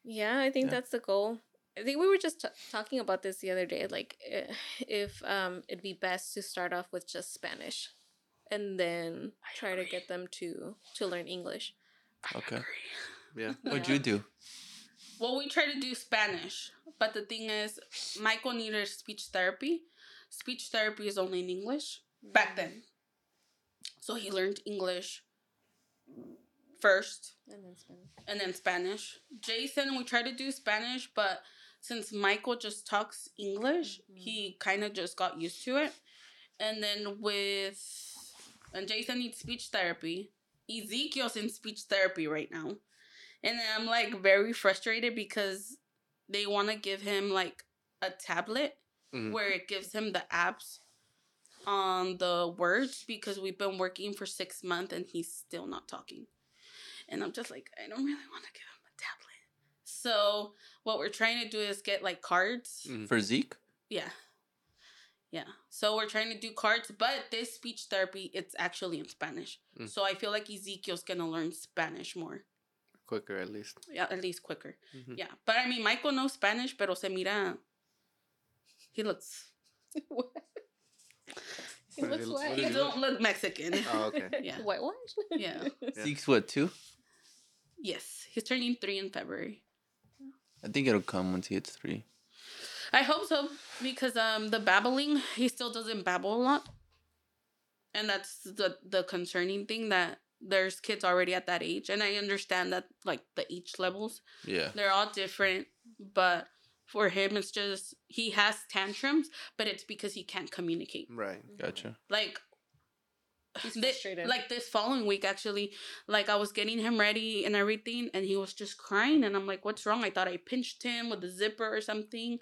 Yeah, I think
Yeah.
that's the goal. I think we were just t- talking about this the other day. Like, eh, if um, it'd be best to start off with just Spanish, and then try to get them to to learn English.
Okay.
Yeah.
What'd
Yeah.
you do?
Well, we try to do Spanish, but the thing is, Michael needed speech therapy. Speech therapy is only in English back then. So he learned English first
And then Spanish.
and then Spanish. Jason, we tried to do Spanish, but since Michael just talks English,
Mhm.
he kind of just got used to it. And then with, and Jason needs speech therapy. Ezekiel's in speech therapy right now. And I'm like very frustrated because they want to give him like a tablet
Mhm.
where it gives him the apps on the words because we've been working for six months and he's still not talking. And I'm just like, I don't really want to give him a tablet. So what we're trying to do is get like cards.
Mhm.
For Zeke?
Yeah. Yeah. So we're trying to do cards, but this speech therapy, it's actually in Spanish.
Mm.
So I feel like Ezekiel's gonna learn Spanish more.
Quicker, at least.
Yeah, at least quicker.
Mhm.
Yeah. But I mean Michael knows Spanish, pero se mira he looks
he looks
did he-
he
white.
he
don't look Mexican.
Oh, okay.
Yeah.
Whitewash?
Yeah.
Yeah.
Zeke's what, two?
Yes. He's turning three in February.
I think it'll come once he hits three.
I hope so because um the babbling he still doesn't babble a lot, and that's the the concerning thing that there's kids already at that age, and I understand that like the age levels
Yeah.
they're all different, but for him it's just he has tantrums, but it's because he can't communicate.
Right. Mm-hmm.
Gotcha.
Like.
He's
thi-
frustrated.
like this following week actually like i was getting him ready and everything and he was just crying and i'm like what's wrong i thought i pinched him with a zipper or something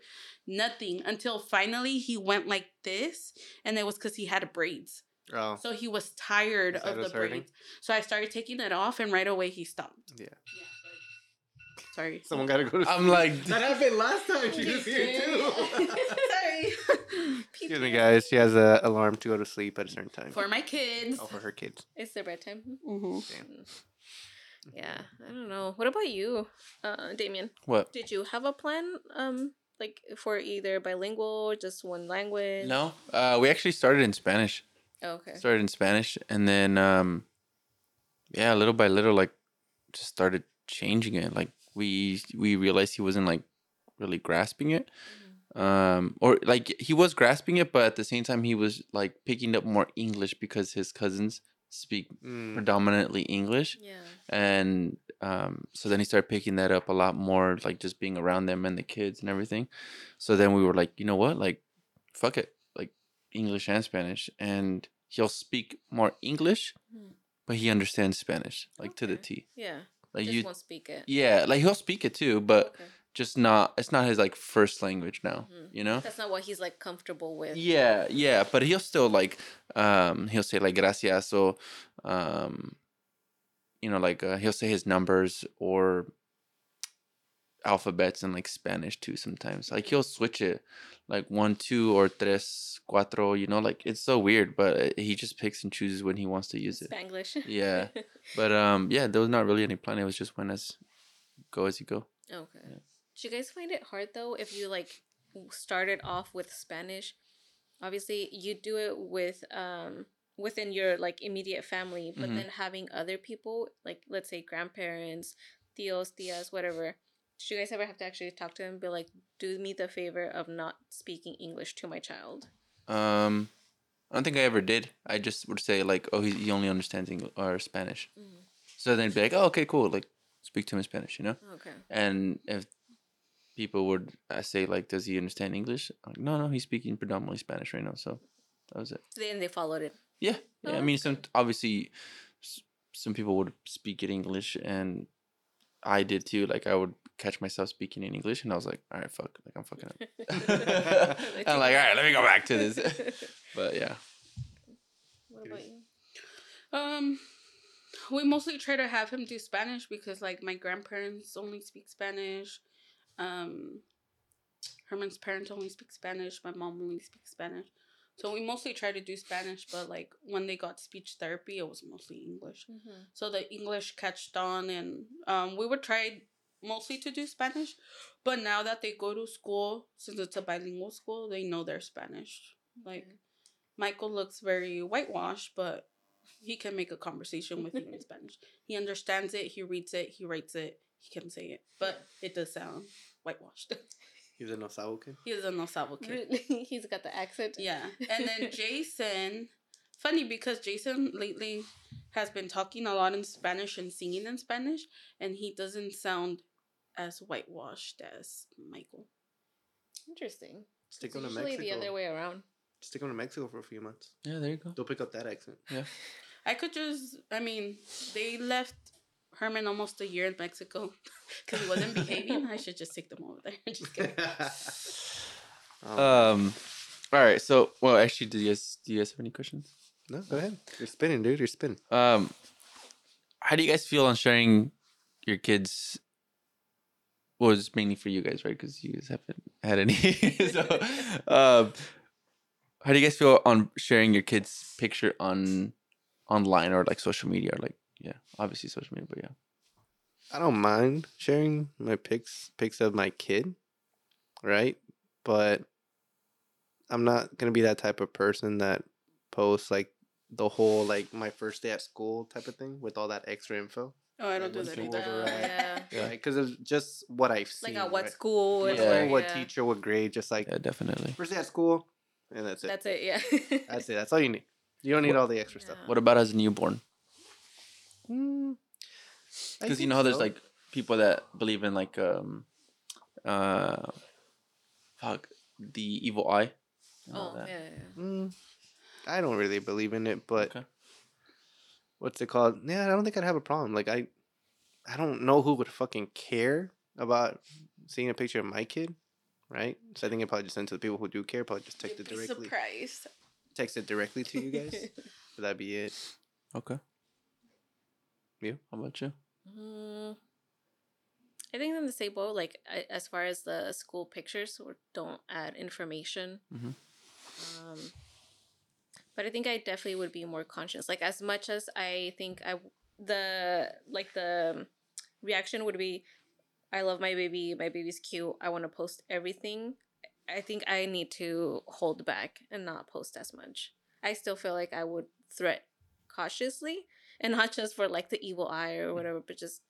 nothing until finally he went like this and it was because he had braids
Oh.
so he was tired of the
hurting?
braids so i started taking it off and right away he stopped
Yeah.
Sorry
Someone got to go to sleep.
I'm like,
That happened last time she was here, too.
sorry
Excuse me, guys. She has an alarm to go to sleep at a certain time.
for my kids
Oh, for her kids.
It's their bedtime.
Mm-hmm.
Damn.
Yeah, I don't know. What about you, uh, Damian?
what?
Did you have a plan, um, like for either bilingual or just one language?
No. Uh, we actually started in Spanish.
Oh, okay.
Started in Spanish, and then um, yeah, little by little, like, just started changing it. Like we we realized he wasn't like really grasping it. Um, or like he was grasping it, but at the same time he was like picking up more English because his cousins speak
Mm.
predominantly English.
Yeah.
and um, so then he started picking that up a lot more, like just being around them and the kids and everything. So then we were like, you know what, like, fuck it, like English and Spanish, and he'll speak more English,
Hmm.
but he understands Spanish like to the T.
Yeah.
Like
just
you,
won't speak it.
yeah, like he'll speak it too, but
Okay.
just not. It's not his like first language now.
Mhm.
You know.
That's not what he's like comfortable with.
Yeah, yeah, but he'll still like um he'll say like gracias or um you know like uh, he'll say his numbers or alphabets in like Spanish too sometimes. Like he'll switch it like one, two or tres, cuatro, you know, like it's so weird, but uh, he just picks and chooses when he wants to use it.
Spanglish.
Yeah. But um yeah, there was not really any plan. It was just when as go as you go.
Okay.
Yeah.
Do you guys find it hard though if you like started off with Spanish? Obviously, you do it with um within your like immediate family, but
Mhm.
then having other people like let's say grandparents, tios, tias, whatever. Did you guys ever have to actually talk to them and be like, "Do me the favor of not speaking English to my child"?
Um, I don't think I ever did. I just would say like, oh, he, he only understands English or Spanish.
Mhm.
So then be like, oh, okay, cool. Like, speak to him in Spanish, you know.
Okay.
And if people would uh, say like, does he understand English? I'm like, no, no, he's speaking predominantly Spanish right now. So that was it.
Then they followed it.
Yeah, yeah.
Oh,
I mean, some obviously, some people would speak in English, and I did too. Like, I would catch myself speaking in English, and I was like, all right, fuck, like I'm fucking up. I'm like, all right, let me go back to this. but yeah,
What about you?
Um, we mostly try to have him do Spanish because like my grandparents only speak Spanish. Um, Herman's parents only speak Spanish. My mom only speaks Spanish. So we mostly try to do Spanish, but like when they got speech therapy, it was mostly English.
Mm-hmm.
So the English catched on, and um, we would try mostly to do Spanish. But now that they go to school, since it's a bilingual school, they know their Spanish. Like Michael looks very whitewashed, but he can make a conversation with you in Spanish. He understands it. He reads it. He writes it. He can say it, but it does sound whitewashed.
He's a no sabo kid.
he is a no sabo kid.
He's got the accent.
Yeah. And then Jason, funny because Jason lately has been talking a lot in Spanish and singing in Spanish, and he doesn't sound as whitewashed as Michael.
Interesting.
Stick
It's
him to
usually
Mexico.
the other way around.
Stick him to Mexico for a few months.
yeah, there you go.
They'll pick up that accent. Yeah.
I could just, I mean, they left Herman almost a year in Mexico because he wasn't behaving. I should just take them over there. just kidding.
um,
Um, all right. So, well, actually, do you guys do you guys have any questions?
no, go ahead. You're spinning, dude. You're spinning.
Um, how do you guys feel on sharing your kids? Well, it's mainly for you guys, right? Because you guys haven't had any. so, um, how do you guys feel on sharing your kids' picture on online or like social media? Or like, yeah, obviously social media, but yeah.
I don't mind sharing my pics pics of my kid, right? But I'm not gonna be that type of person that posts like the whole like my first day at school type of thing with all that extra info,
Oh, I don't do that
once
either.
you override-
yeah.
Yeah.
Because it's just what I've seen.
Like at what
right?
school?
Yeah.
School,
where,
what teacher, what grade, just like
Yeah, definitely.
first day at school, and that's it.
That's it. Yeah.
That's it. That's all you need. You don't need all the extra stuff.
What about as a newborn?
Mm,
Because you know how there's like people that believe in like um, uh, fuck the evil eye.
Oh yeah. yeah.
Mm, I don't really believe in it, but
Okay.
What's it called? Yeah, I don't think I'd have a problem. Like I, I don't know who would fucking care about seeing a picture of my kid, right? So I think it probably just send to the people who do care. Probably just text
You'd
it
be
directly,
surprised.
text it directly to you guys. but that'd be it.
Okay.
You?
How about you?
Mm, I think in the same boat. Like I, as far as the school pictures, or don't add information.
Mhm.
Um, but I think I definitely would be more conscious. Like as much as I think I the like the reaction would be, I love my baby. My baby's cute. I want to post everything. I think I need to hold back and not post as much. I still feel like I would threat cautiously and not just for like the evil eye or whatever, but just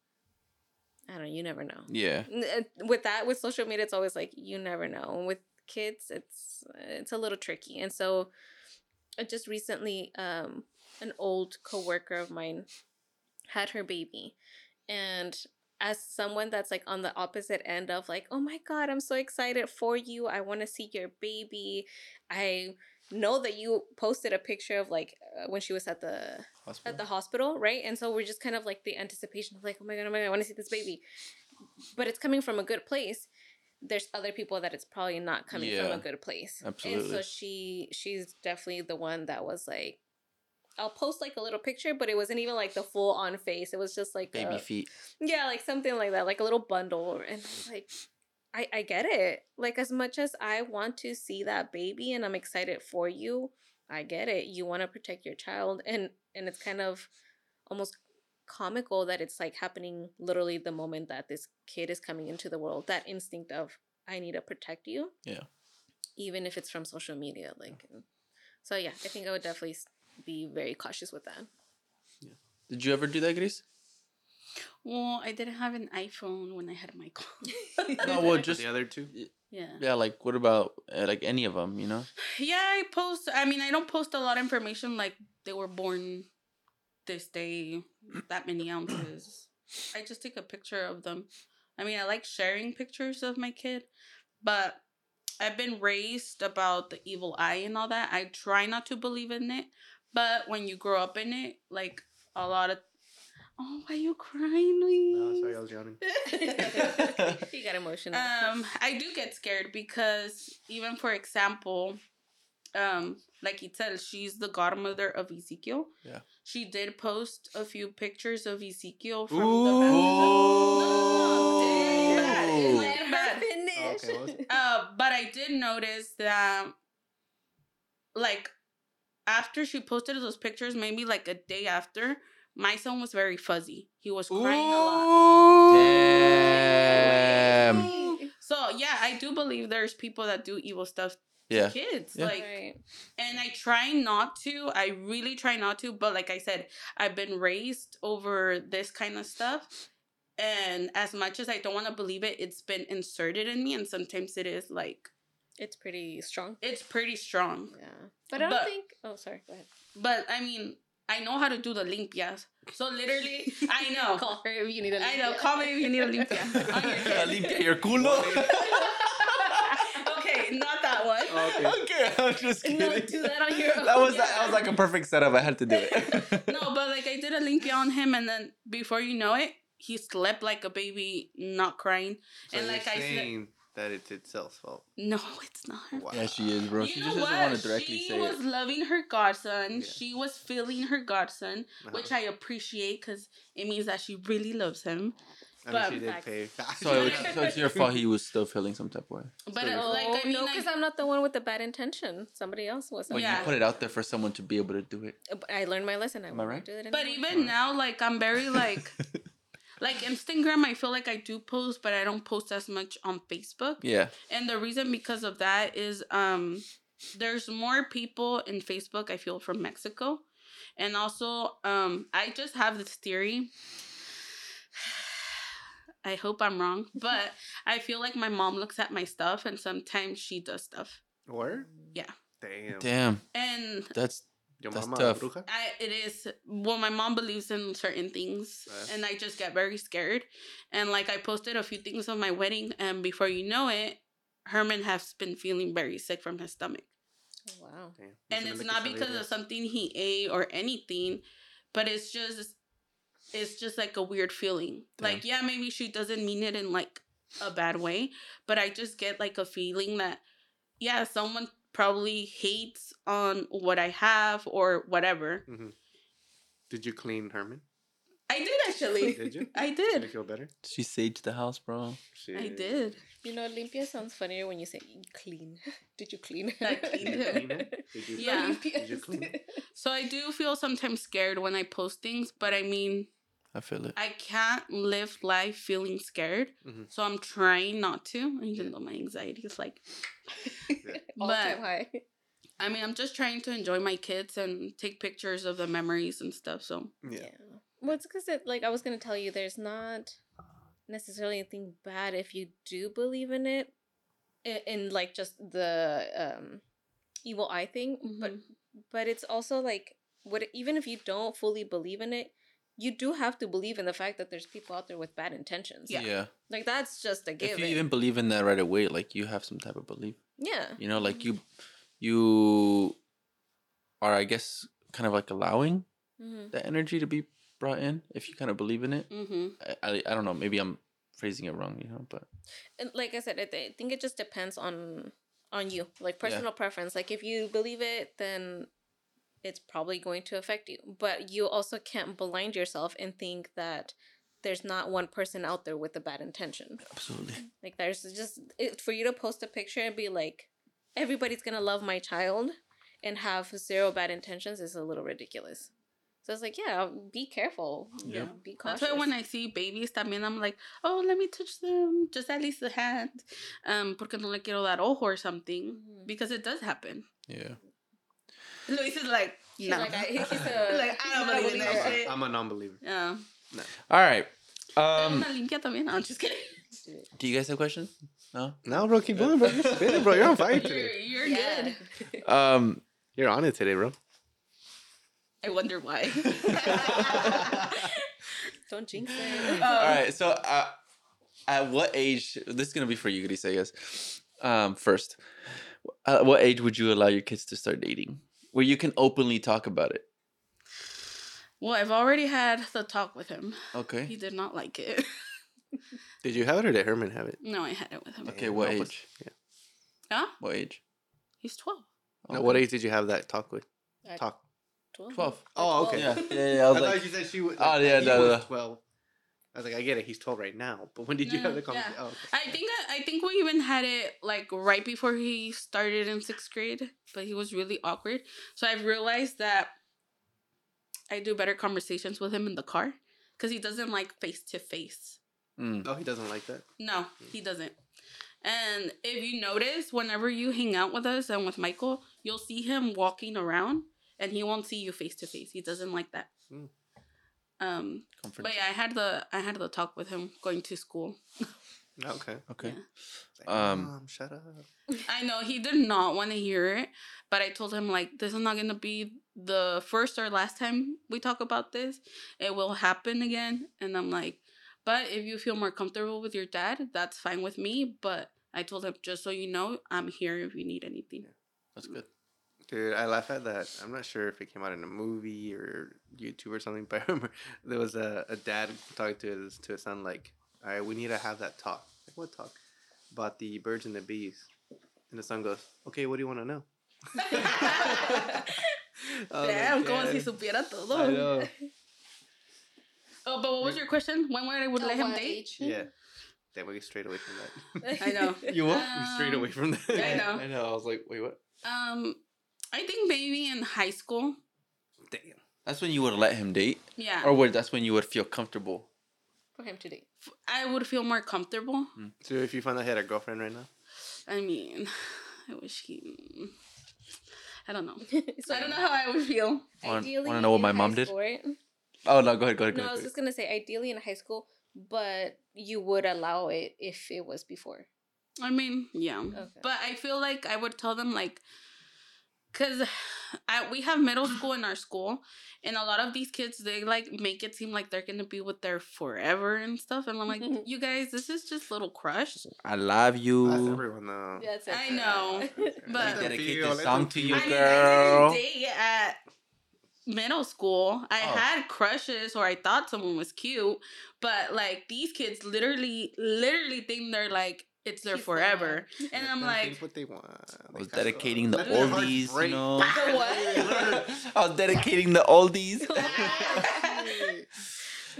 I don't know. You never know.
Yeah.
With that, with social media, it's always like you never know. And with kids, it's it's a little tricky. And so, just recently, um, an old coworker of mine had her baby, and as someone that's like on the opposite end of like, oh my god, I'm so excited for you. I want to see your baby. I know that you posted a picture of like uh, when she was at the at the hospital, right? And so we're just kind of like the anticipation of like, oh my god, oh my god, I want to see this baby. But it's coming from a good place. There's other people that it's probably not coming from a good place.
Absolutely.
And so she she's definitely the one that was like I'll post like a little picture, but it wasn't even like the full on face. It was just like
Baby
a-
feet.
yeah, like something like that, like a little bundle. And I like, I, I get it. Like as much as I want to see that baby and I'm excited for you, I get it. You want to protect your child and and it's kind of almost comical that it's like happening literally the moment that this kid is coming into the world. That instinct of I need to protect you.
Yeah.
Even if it's from social media, like. So yeah, I think I would definitely be very cautious with that. Yeah.
Did you ever do that, Grace?
Well, I didn't have an iPhone when I had my call.
No, well, just
the other two.
yeah.
yeah. Like, what about uh, like any of them? You know?
Yeah, I post. I mean, I don't post a lot of information like they were born this day, that many ounces. I just take a picture of them. I mean, I like sharing pictures of my kid, but I've been raised about the evil eye and all that. I try not to believe in it, but when you grow up in it, like a lot of. Oh, why you crying, Luis?
No, sorry, I was yawning.
you got emotional.
Um, I do get scared because even for example, um, like Itzel, she's the godmother of Ezekiel.
Yeah.
She did post a few pictures of Ezekiel from
Ooh.
the.
Ooh.
It?
Uh, but I did notice that, like, after she posted those pictures, maybe like a day after, my son was very fuzzy. He was crying a lot.
Damn.
So yeah, I do believe there's people that do evil stuff to
Yeah.
kids.
Yeah.
Like
Right.
and I try not to. I really try not to, but like I said, I've been raised over this kind of stuff. And as much as I don't want to believe it, it's been inserted in me and sometimes it is like
It's pretty strong.
it's pretty strong.
Yeah. But I don't
But-
think. Oh, sorry. Go ahead.
But I mean, I know how to do the limpias. So literally, I know.
Call her if you need a.
I know. Call me if you need a limpia. On your kid.
Limpia your culo.
okay, not that one.
Okay.
okay, I'm just kidding.
No, do that on your own.
That was that was like a perfect setup. I had to do it.
no, but like I did a limpia on him, and then before you know it, he slept like a baby, not crying.
So
and
you're
like I said,
saying that it's Itzel's fault.
no, it's not. her
Wow.
Yeah, she is, bro.
You
she
know
just doesn't
what?
want to directly
she
say
was
it.
loving her godson.
Yeah.
She was feeling her godson,
Uh-huh.
which I appreciate because it means that she really loves him.
I mean,
but-
she did
Facts.
pay.
So, it was, so it's your fault he was still feeling some type of way.
But
Still
uh, like,
oh,
I mean,
no,
I-
because I'm not the one with the bad intention. Somebody else was.
When
Yeah.
you put it out there for someone to be able to do it.
I learned my lesson. I
Am I right?
Do it
but
anymore.
even now, like I'm very like, like Instagram. I feel like I do post, but I don't post as much on Facebook.
yeah.
And the reason because of that is um there's more people in Facebook I feel from Mexico. And also um I just have this theory. I hope I'm wrong, but I feel like my mom looks at my stuff and sometimes she does stuff.
Where?
Yeah.
Damn.
Damn.
And
That's
Your
That's
mama
tough.
bruja?
I it is well my mom believes in certain things
Yeah.
and I just get very scared. And like I posted a few things of my wedding and before you know it, Herman has been feeling very sick from his stomach.
Oh, wow.
Damn.
and it's not because
Salida.
of something he ate or anything but it's just it's just like a weird feeling like yeah maybe she doesn't mean it in like a bad way but i just get like a feeling that yeah someone probably hates on what i have or whatever
Mhm. Did you clean Herman?
i did actually
Did you?
i
Did you feel better?
she saged the house, bro.
i did
You know, limpia sounds funnier when you say clean. Did you clean?
I cleaned
Did
it.
clean it? Did you
Yeah.
Did you clean
so i do feel sometimes scared when i post things but i mean
I feel it.
I can't live life feeling scared.
Mhm.
So I'm trying not to, even though my anxiety is like.
All
but
time high.
I mean, I'm just trying to enjoy my kids and take pictures of the memories and stuff. So
Yeah.
Well, it's because it like I was gonna tell you, there's not necessarily anything bad if you do believe in it, in, in like just the um evil eye thing. But
Mhm.
but it's also like what even if you don't fully believe in it, you do have to believe in the fact that there's people out there with bad intentions.
Yeah. yeah.
Like that's just a given.
If you even believe in that right away, like you have some type of belief.
yeah.
You know, like you you are I guess kind of like allowing
hmm
that energy to be brought in if you kind of believe in it.
mm-hmm.
I, I, I don't know, maybe I'm phrasing it wrong, you know, but
And like I said, I, th- I think it just depends on on you, like personal preference. Like if you believe it, then it's probably going to affect you. But you also can't blind yourself and think that there's not one person out there with a bad intention.
absolutely.
Like there's just it, for you to post a picture and be like, everybody's gonna love my child, and have zero bad intentions is a little ridiculous. So it's like, yeah, be careful.
Yeah.
Be cautious.
That's why when I see babies también I'm like, oh, let me touch them, just at least the hand. Um, porque no le quiero dar ojo or something.
Mhm.
Because it does happen.
Yeah.
Luis is like,
He's
no.
like, I, he's a,
like, I don't believe in that shit.
I'm a non-believer.
yeah.
All right.
Um,
Um,
Una limpia también. No, I'm just kidding.
do you guys have questions? No.
No, bro, keep going, bro. You're spinning, bro. You're on fire
You're,
today.
you're
Yeah.
good.
Um.
You're on it today, bro.
I wonder why.
Don't jinx it.
All right. So, uh, at what age? This is gonna be for you, Gris, I guess. Um. First, at what age would you allow your kids to start dating, where you can openly talk about it?
Well, I've already had the talk with him.
Okay.
He did not like it.
did you have it or did Herman have it?
No, I had it with him.
Okay, what age?
Yeah.
Huh?
What age?
He's 12.
Okay. Now, what age did you have that talk with?
At
talk.
12.
12.
Oh, okay.
Yeah, yeah, yeah. I,
I
like,
thought you said she was.
Ah, like, oh, yeah, no, no.
12 was like, I get it. He's twelve right now. But when did you
No,
have the
yeah.
conversation? Oh, okay.
I think I think we even had it like right before he started in sixth grade, but he was really awkward. So I've realized that I do better conversations with him in the car because he doesn't like face to face.
mm,
Oh, he doesn't like that.
No, he doesn't. And if you notice, whenever you hang out with us and with Michael, you'll see him walking around, and he won't see you face to face. He doesn't like that.
Mm.
Um,
comfort.
but yeah, I had the I had the talk with him going to school.
Okay.
Okay.
Yeah.
Like,
Um,
Mom, shut up.
I know he did not want to hear it, but I told him like this is not gonna be the first or last time we talk about this. It will happen again, and I'm like, but if you feel more comfortable with your dad, that's fine with me. But I told him just so you know, I'm here if you need anything.
That's good.
Dude, I laugh at that. I'm not sure if it came out in a movie or YouTube or something, but I remember there was a, a dad talking to his to his son like, "All right, we need to have that talk." Like, what talk? About the birds and the bees. And the son goes, "Okay, what do you want to know?" I
Damn, como si
"Yeah,
supiera
I
todo.
know.
Oh, but what was your question? When would I would
At
let him date?
age?
Yeah. Then we get straight away from that.
I know.
you what? we straight
Um,
away from that.
I know.
I know. I was like, wait, what?
Um, I think maybe in high school.
Damn.
That's when you would let him date,
Yeah,
or where that's when you would feel comfortable.
For him to date.
I would feel more comfortable. Hmm.
So if you found out he had a girlfriend right now,
I mean, I wish he. I don't know.
so
I don't know how I would feel.
Want-
Ideally,
wanna know what my mom did?
school, right?
Oh no, go ahead, go ahead, go
No, I was just gonna say ideally in high school, but you would allow it if it was before.
I mean, yeah.
Okay.
But I feel like I would tell them like, cause I we have middle school in our school, and a lot of these kids they like make it seem like they're gonna be with their forever and stuff, and I'm like, you guys, this is just little crush.
I love you.
that's everyone though.
That's
I know, but-
Let them
Dedicate
feel,
this song to
feel.
you,
I mean. I didn't date at middle school. I
Oh.
had crushes or I thought someone was cute, but like these kids literally, literally think they're like it's their
He's
forever, and
Let
I'm like,
think what they want.
I was dedicating the
let their hearts
oldies, you know.
The what?
I was dedicating the oldies.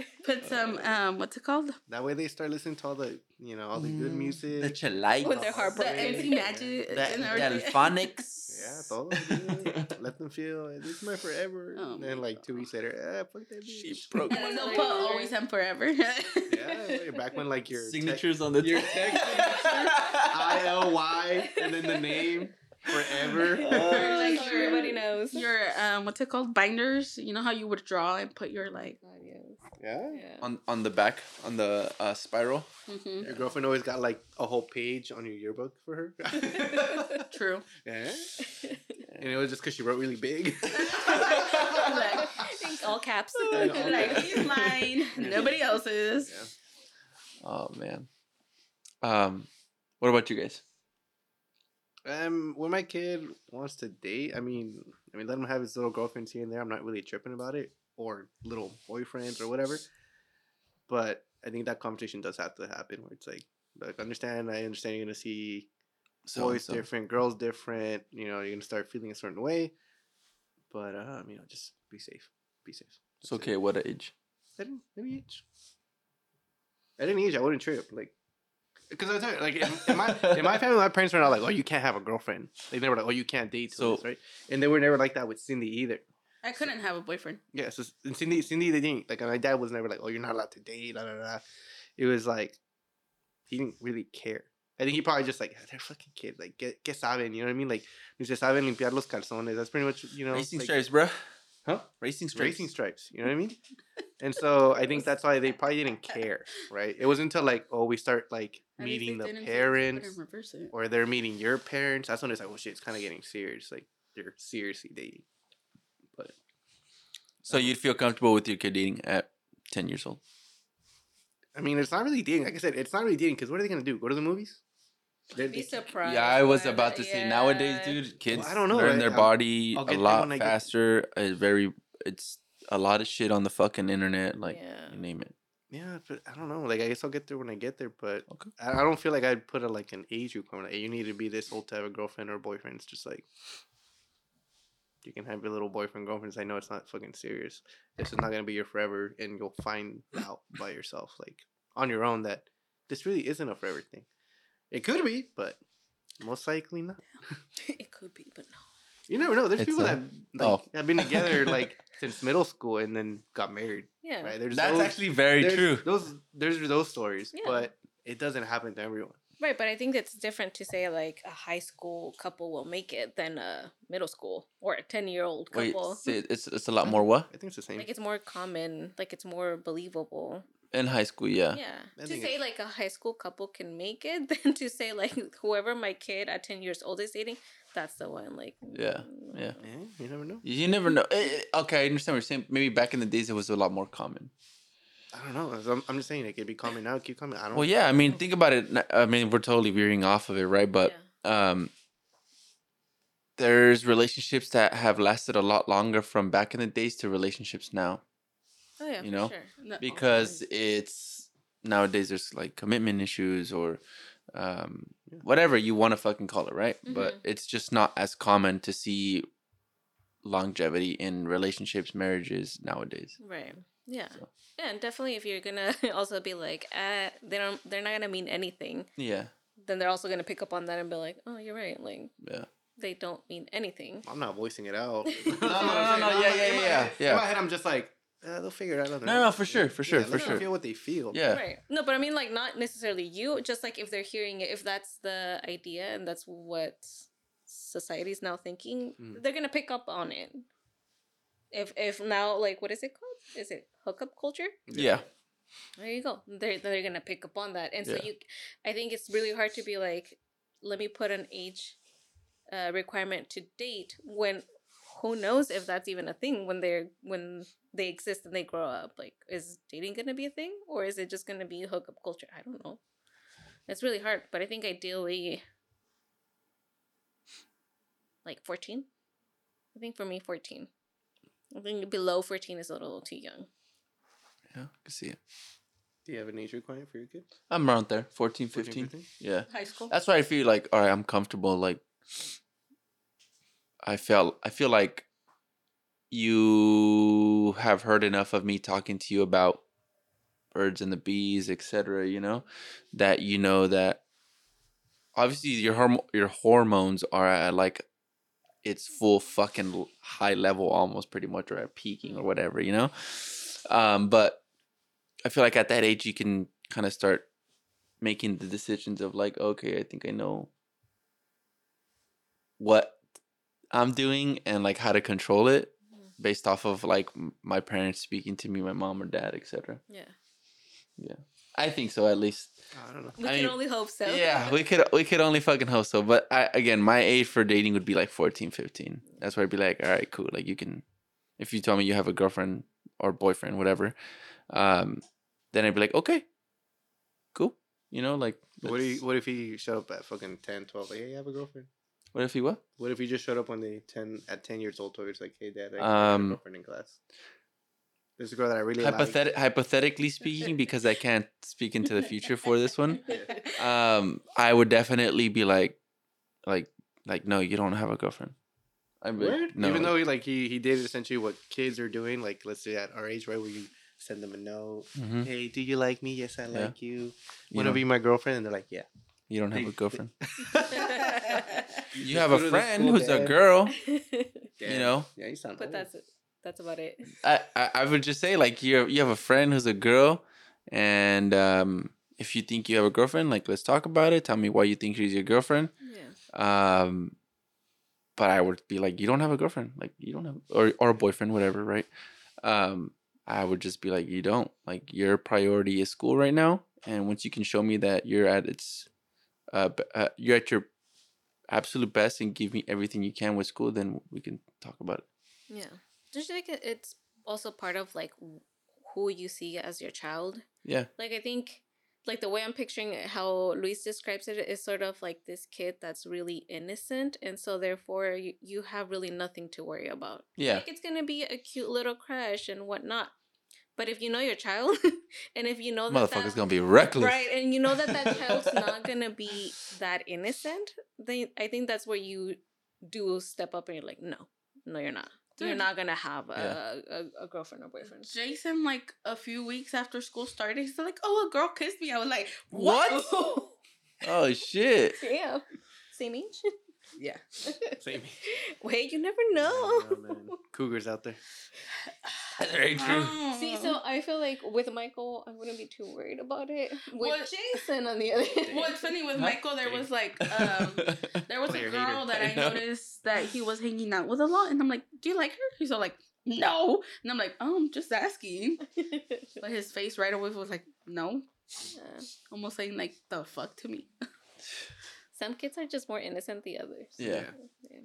put some um, what's it called?
that way they start listening to all the you know all the good
Mm,
music.
The Chi-Lites.
When they're
The
heartbroken.
MC Magic
The,
and
the
everything.
Delfonics.
yeah, todo. dude. Let them feel this is my forever.
Oh
and
my
then like two weeks later, ah, fuck that
She
bitch.
broke
And then they'll put always and forever.
Yeah, back when like your tech-
signatures on the
your text I L Y and then the name forever.
Or like
So everybody knows.
your um, what's it called? Binders. You know how you would draw and put your like.
yeah.
Yeah.
on on the back on the uh, spiral.
hmm
Your girlfriend always got like a whole page on your yearbook for her.
True.
yeah. And it was just because she wrote really big.
like,
All caps.
I know.
like he's mine, nobody else's.
Yeah.
Oh man. Um, what about you guys?
Um, when my kid wants to date, I mean, I mean, let him have his little girlfriends here and there. I'm not really tripping about it, or little boyfriends or whatever. But I think that conversation does have to happen, where it's like, like understand, I understand you're gonna see
So,
boys
so-
different, girls different. You know, you're gonna start feeling a certain way. But um, you know, just be safe. Be safe.
It's
it.
okay. What age?
At any, age. At any age, I wouldn't trip. Like, because I tell you, like in, in my in my family, my parents were not like, "Oh, you can't have a girlfriend." They never like, "Oh, you can't date."
So-
So right, and they were never like that with Cindy either.
I couldn't have a boyfriend.
Yeah, so and Cindy, Cindy, they didn't like. My dad was never like, "Oh, you're not allowed to date." Da, da, da. It was like he didn't really care. I think he probably just like ah, they're fucking kids. Like, get que saben, you know what I mean? Like, ni se saben limpiar los calzones. That's pretty much you know.
Racing
like,
stripes, bro.
Huh?
Racing stripes.
Racing stripes. You know what I mean? And so I think that's why they probably didn't care, right? It wasn't until like, oh, we start like
At
meeting the
didn't say they couldn't
parents, or they're meeting your parents. That's when it's like, oh shit, it's kind of getting serious. Like they're seriously dating. But
So you'd feel comfortable with your kid dating at ten years old?
I mean, it's not really dating. Like I said, it's not really dating because what are they gonna do? Go to the movies? They're-
Be surprised.
yeah, I was about to say nowadays, dude, kids
I don't know,
learn
right?
their
I'll-
body
I'll
a lot
when get-
faster. It's very, it's a lot of shit on the fucking internet, like
Yeah.
you name it.
Yeah, but I don't know. Like I guess I'll get there when I get there. But
Okay.
I, I don't feel like I'd put a like an age requirement. Like, you need to be this old to have a girlfriend or boyfriend. It's just like you can have your little boyfriend girlfriends. I know it's not fucking serious. This is not gonna be your forever, and you'll find out by yourself, like on your own, that this really isn't a forever thing. It could be, but most likely not.
it could be, but no.
You never know. There's
It's
people
a-
that uh, like,
oh.
have been together like since middle school and then got married.
Yeah.
Right? There's
That's
those-
actually very
there's
true.
Those there's those stories,
Yeah.
but it doesn't happen to everyone.
Right, but I think it's different to say like a high school couple will make it than a middle school or a ten year old couple.
say it- it's it's a lot more what
I think it's the same.
Like it's more common, like it's more believable.
in high school? Yeah.
Yeah.
I
To say
it's-
like a high school couple can make it than to say like whoever my kid at ten years old is dating, that's the one. Like
Yeah,
mm,
yeah.
yeah, you never know.
You never know. Eh, eh, Okay, I understand what you're saying. Maybe back in the days it was a lot more common.
I don't know. I'm, I'm just saying it could be coming now. Keep coming. I don't.
Well, yeah. I mean, think about it. I mean, we're totally veering off of it, right? But um, there's relationships that have lasted a lot longer from back in the days to relationships now
Oh yeah,
you
for
know,
sure.
Not
because it's nowadays there's like commitment issues or um, whatever you want to fucking call it, right? But
Mhm.
it's just not as common to see longevity in relationships, marriages nowadays.
Right. Yeah.
So.
Yeah, and definitely if you're gonna also be like, uh, they don't they're not gonna mean anything,
Yeah,
then they're also gonna pick up on that and be like, Oh, you're right, like
yeah.
they don't mean anything.
I'm not voicing it out.
no, no, no, yeah, yeah, yeah, yeah.
In my head, I'm just like, uh, they'll figure it out. on
No, no, for sure, for sure,
Yeah,
for sure.
Feel what they feel.
Yeah.
Right. No, but I mean like not necessarily you, just like if they're hearing it, if that's the idea and that's what society's now thinking,
Mm.
they're gonna pick up on it. If if now like what is it called? Is it hookup culture?
Yeah.
There you go. They're they're gonna pick up on that, and so
Yeah.
you, I think it's really hard to be like, let me put an age, uh, requirement to date when, who knows if that's even a thing when they're when they exist and they grow up. Like, is dating gonna be a thing, or is it just gonna be hookup culture? I don't know. It's really hard, but I think ideally, like fourteen. I think for me, fourteen. I think below fourteen is a little too young.
Yeah, I can see it.
Do you have an age requirement for your kid?
I'm around there, 14,
14,
15.
15?
Yeah.
high school.
That's why I feel like, all right, I'm comfortable. Like, I felt, I feel like you have heard enough of me talking to you about birds and the bees, etc. You know, that you know that obviously your horm- your hormones are at like its full fucking high level almost pretty much or at peaking or whatever you know? Um but i feel like at that age you can kind of start making the decisions of like okay i think i know what i'm doing and like how to control it based off of like my parents speaking to me my mom or dad etc
Yeah.
Yeah, i think so at least
I don't know.
we
I
can
mean,
only hope so.
yeah we could we could only fucking hope so but I, again my age for dating would be like 14 15 that's where i'd be like all right cool like you can if you tell me you have a girlfriend or boyfriend whatever um then i'd be like okay cool you know like
What do you, What if he showed up at fucking 10, 12? Like, hey, you have a girlfriend?
what if he what
What if he just showed up one day, 10 at 10 years old, told you, it's like, hey, dad, I have a
Um,
girlfriend in class. This girl that I really like.
Hypothetically speaking because i can't speak into the future for this one um i would definitely be like like like no you don't have a girlfriend I'd be like,
Word?
no
Even though he, like he he did essentially what kids are doing, like let's say at our age, right, where you send them a note,
Mhm.
hey, do you like me? Yes, I
Yeah.
like you.
you,
Want to be my girlfriend? And they're like, yeah.
you don't have a girlfriend
you
you have a
go to the
friend
school,
who's a girl
Yeah.
you know
Yeah, you sound
but
old.
that's it. That's about it.
I, I I would just say like you you have a friend who's a girl, and um, if you think you have a girlfriend, like let's talk about it. Tell me why you think she's your girlfriend.
Yeah.
Um, but I would be like, you don't have a girlfriend, like you don't have or or a boyfriend, whatever, right? Um, I would just be like, you don't like your priority is school right now, and once you can show me that you're at its, uh, uh you're at your absolute best and give me everything you can with school, then we can talk about it.
Yeah. Don't you think it's also part of like who you see as your child?
Yeah.
Like I think like the way I'm picturing it, how Luis describes it is sort of like this kid that's really innocent and so therefore you, you have really nothing to worry about.
Yeah.
Like it's gonna be a cute little crush and whatnot. But if you know your child and if you know that
Motherfucker's
that,
gonna be reckless.
Right, and you know that that child's not gonna be that innocent. Then I think that's where you do step up and you're like, no, no, you're not. You're not gonna have a,
Yeah.
a, a girlfriend or boyfriend.
Jason, like a few weeks after school started, he's like, "Oh, a girl kissed me." I was like,
What?
"What?"
Oh shit.
yeah, same age.
yeah.
Same.
Wait, you never know.
know, man. Cougars out there.
Very true.
See, so I feel like with Michael, I wouldn't be too worried about it. With
What-
Jason, on the other hand,
What's funny with
Huh?
Michael, there was like, um, there was a girl
hater.
that
I
I, noticed that he was hanging out with a lot, and I'm like, "Do you like her?" He's all like, "No," and I'm like, "Oh, I'm just asking." But his face right away was like, "No,"
Yeah.
almost saying like, "The fuck" to me.
Some kids are just more innocent than others.
Yeah.
Yeah,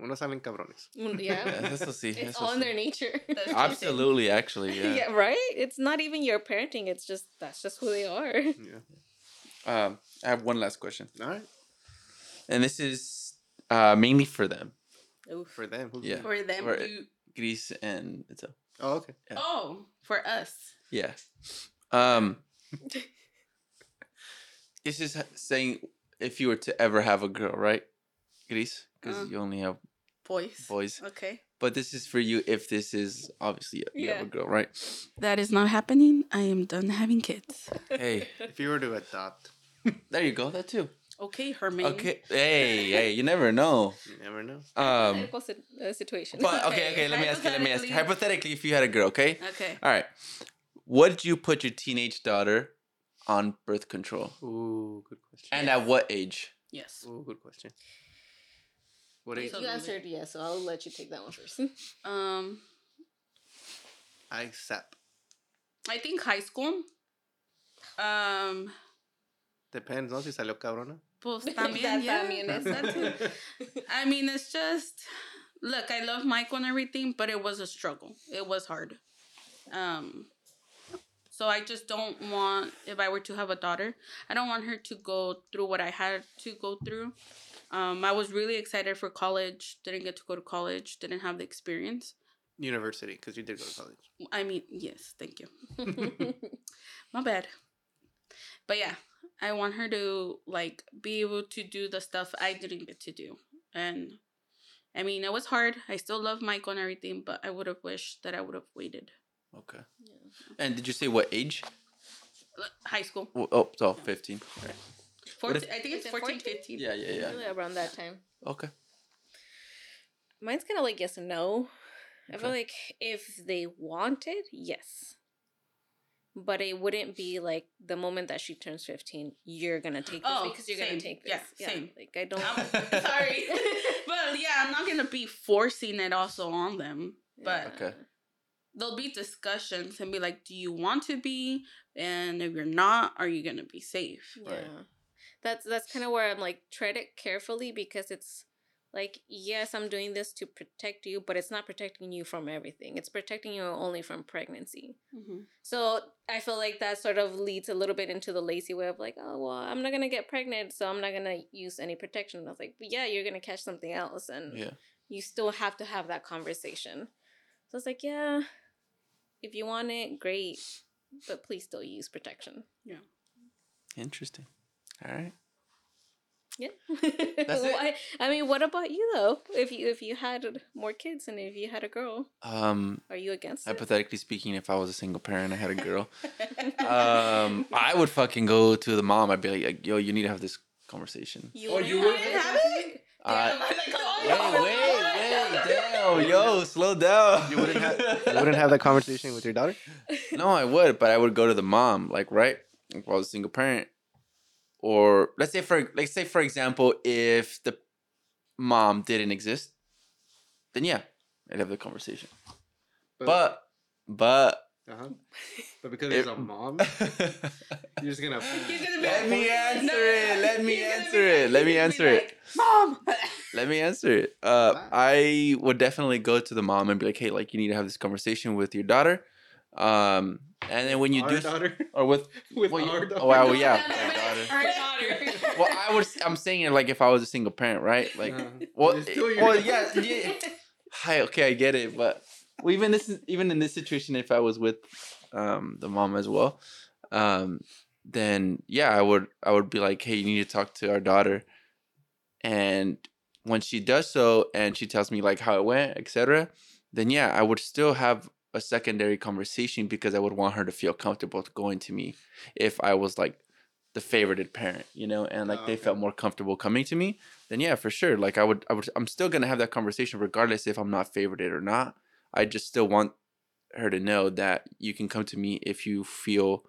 unos salen cabrones.
Yeah,
Yeah.
eso sí,
It's
eso
all in
sí.
their nature.
That's true.
Absolutely, actually,
yeah.
yeah.
right? It's not even your parenting, it's just that's just who they are.
Yeah.
Um, I have one last question,
All right.
and this is uh mainly for them,
Oof.
For them. Who's
Yeah.
For them,
Or-
you.
Gris and it's a
Oh, okay.
Yeah.
Oh, for us.
yeah. Um, this is saying if you were to ever have a girl, right, Gris? Because
Uh.
you only have
Boys.
boys,
Okay.
but this is for you if this is obviously you have a girl, right?
That is not happening. I am done having kids.
Hey,
If you were to adopt,
there you go. That too.
Okay, Herman.
Okay. Hey, hey, you never know.
you never know.
Um,
Hypothetical uh, situation.
but okay,
Okay,
okay. Let me ask you. Let me ask you.
hypothetically-
Hypothetically, if you had a girl, okay.
Okay.
All right. Would you put your teenage daughter on birth control?
Ooh, good question.
And at what age?
Yes.
Ooh, good question. What
you
age?
Answered yes, so I'll let you take that one first.
Um,
I accept.
I think high school. Um,
Depends, ¿no? Si salió cabrona.
pues también, yeah.
también es-
that too. I mean, it's just look. I love Michael and everything, but it was a struggle. It was hard. Um, so I just don't want if I were to have a daughter, I don't want her to go through what I had to go through. Um, I was really excited for college. Didn't get to go to college. Didn't have the experience.
University, because you did go to college.
I mean, yes, thank you. My bad. But yeah, I want her to like be able to do the stuff I didn't get to do. And I mean, it was hard. I still love Michael and everything, but I would have wished that I would have waited.
Okay. Yeah. And did you say what age?
High school.
Oh, so 15. Right.
14,
if-
I think it's
Is
14,
14?
15.
Yeah, yeah, yeah.
Really around that time.
Okay.
Mine's kind of like yes and no. I feel like if they wanted, yes. But it wouldn't be like the moment that she turns 15, you're going to take this
Oh,
because you're going to take this.
Yeah, same.
Like, I don't.
I'm sorry. but yeah, I'm not going to be forcing it also on them. But
Okay.
there'll be discussions and be like, do you want to be? And if you're not, are you going to be safe?
Yeah.
Right.
That's that's kind of where I'm like tread it carefully because it's like yes, I'm doing this to protect you, but it's not protecting you from everything. It's protecting you only from pregnancy.
Mm-hmm.
So I feel like that sort of leads a little bit into the lazy way of like, oh well, I'm not gonna get pregnant, so I'm not gonna use any protection. And I was like, but yeah, you're gonna catch something else, and
Yeah.
you still have to have that conversation. So it's like, yeah, if you want it, great, but please still use protection.
Yeah interesting. All right.
Yeah.
That's it?
Why- I mean, what about you though? If you if you had more kids and if you had a girl,
Um,
are you against it?
hypothetically speaking, if I was a single parent, I had a girl, um, I would fucking go to the mom. I'd be like, "Yo, you need to have this conversation."
You
Oh, you
wouldn't
wouldn't have it?
Uh,
like, oh,
wait, wait, wait, damn. Damn, yo, slow down.
You wouldn't have you wouldn't have that conversation with your daughter.
no, I would, but I would go to the mom, like right, if I was a single parent, or let's say for let's say for example, if the mom didn't exist, then yeah, I'd have the conversation. But but
uh-huh. but because
It-
there's a mom, you're just gonna.
He's gonna
let me
"No."
answer it. Let me answer
be
it. Let me
he's gonna
answer it.
Mom.
Let me answer it. Uh,
Wow.
I would definitely go to the mom and be like, "Hey, like you need to have this conversation with your daughter." Um, and then when you
our
do,
daughter
or with
with
well, you-
our daughter.
oh, wow,
No,
yeah,
no, no,
our daughter.
Our daughter.
well, I was. I'm saying it like if I was a single parent, right? Like,
Uh,
well, it- well, yeah, yeah. Hi, okay, I get it, but well, even this is even in this situation, if I was with um the mom as well, um, then yeah, I would I would be like, hey, you need to talk to our daughter, and when she does so, and she tells me like how it went, etc., then yeah, I would still have a secondary conversation because I would want her to feel comfortable going to me if I was like the favorited parent, you know, and like
Oh,
they felt more comfortable coming to me, then yeah, for sure. Like I would, I would, I'm still gonna have that conversation regardless if I'm not favorited or not. I just still want her to know that you can come to me if you feel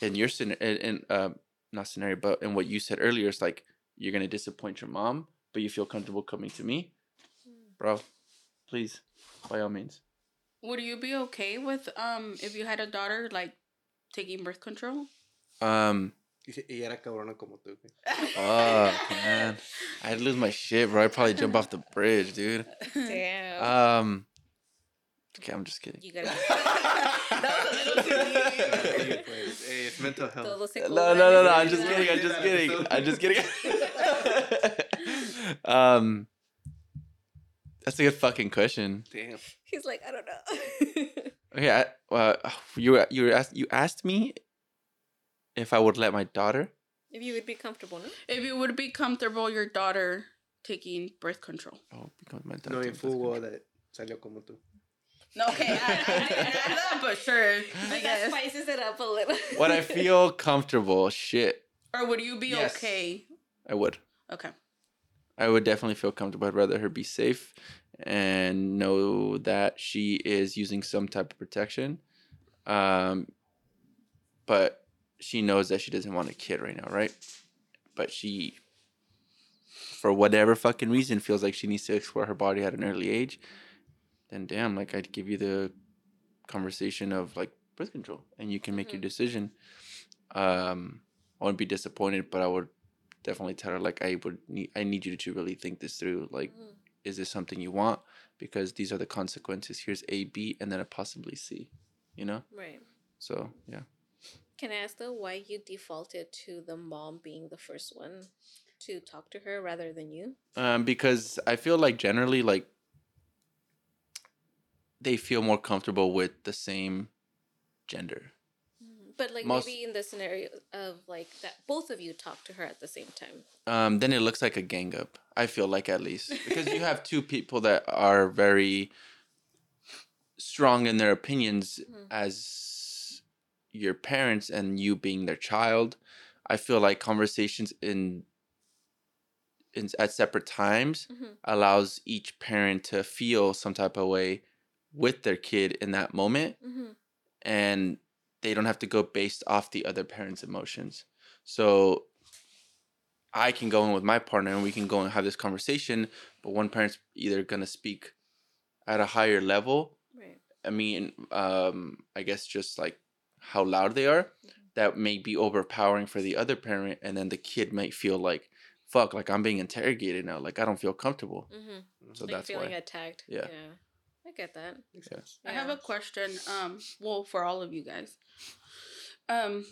in your scenario, in, in uh, not scenario, but in what you said earlier, it's like you're gonna disappoint your mom, but you feel comfortable coming to me, bro. Please, by all means.
Would you be okay with um if you had a daughter like taking birth control?
Um,
Y y era cabrona como tú. güey.
oh man, I'd lose my shit, bro. I'd probably jump off the bridge, dude.
Damn.
Um, okay, I'm just kidding.
you gotta.
that was a little too
Sí,
deep.
pues, hey, it's mental health.
No, no, no, no. I'm just kidding. I'm just kidding. I'm just kidding. um, that's a good fucking question.
Damn.
He's like, I don't know.
Okay, I, uh, you you asked you asked me if I would let my daughter.
if you would be comfortable, no?
If you would be comfortable your daughter taking birth control.
Oh, become my
No
daughter.
infugo that salió como tú.
No, okay, I, I didn't add that, but sure, I
That
guess.
spices it up a little.
When I feel comfortable, shit,
Or would you be
Yes.
okay?
I would.
Okay.
I would definitely feel comfortable. I'd rather her be safe and know that she is using some type of protection. Um, but she knows that she doesn't want a kid right now, right? But she, for whatever fucking reason, feels like she needs to explore her body at an early age. Then damn, like I'd give you the conversation of like birth control, and you can make your
Mhm.
decision. Um, I wouldn't be disappointed, but I would definitely tell her like I would need I need you to really think this through. Like,
Mhm.
is this something you want? Because these are the consequences. Here's A, B, and then a possibly C. You know?
Right.
So yeah.
Can I ask though why you defaulted to the mom being the first one to talk to her rather than you?
Um, because I feel like generally like they feel more comfortable with the same gender.
But like
Most-
maybe in the scenario of like that both of you talk to her at the same time.
um, then it looks like a gang up. I feel like at least because you have two people that are very strong in their opinions
Mhm.
as your parents and you being their child. I feel like conversations in in at separate times
Mhm.
allows each parent to feel some type of way with their kid in that moment
Mm-hmm.
and they don't have to go based off the other parent's emotions. So I can go in with my partner and we can go and have this conversation, but one parent's either going to speak at a higher level.
Right.
I mean, um, I guess just like how loud they are, that may be overpowering for the other parent, and then the kid might feel like, "Fuck!" Like I'm being interrogated now. Like I don't feel comfortable.
Mm-hmm.
So
like
that's
feeling
why.
attacked.
Yeah.
I get that.
Makes sense.
I have a question. Um, well, for all of you guys. Um,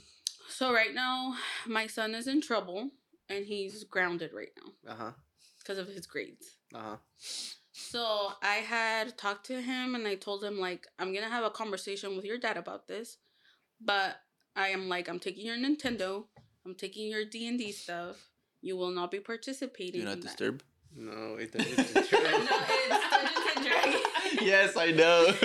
so right now, my son is in trouble, and he's grounded right now
Uh huh.
because of his grades.
Uh huh.
So I had talked to him, and I told him like I'm gonna have a conversation with your dad about this, but I am like I'm taking your Nintendo, I'm taking your D and D stuff. You will not be participating.
You're not
in that."
No, it, it's, it's
no, it's Dungeons and Dragons.
Yes, I know.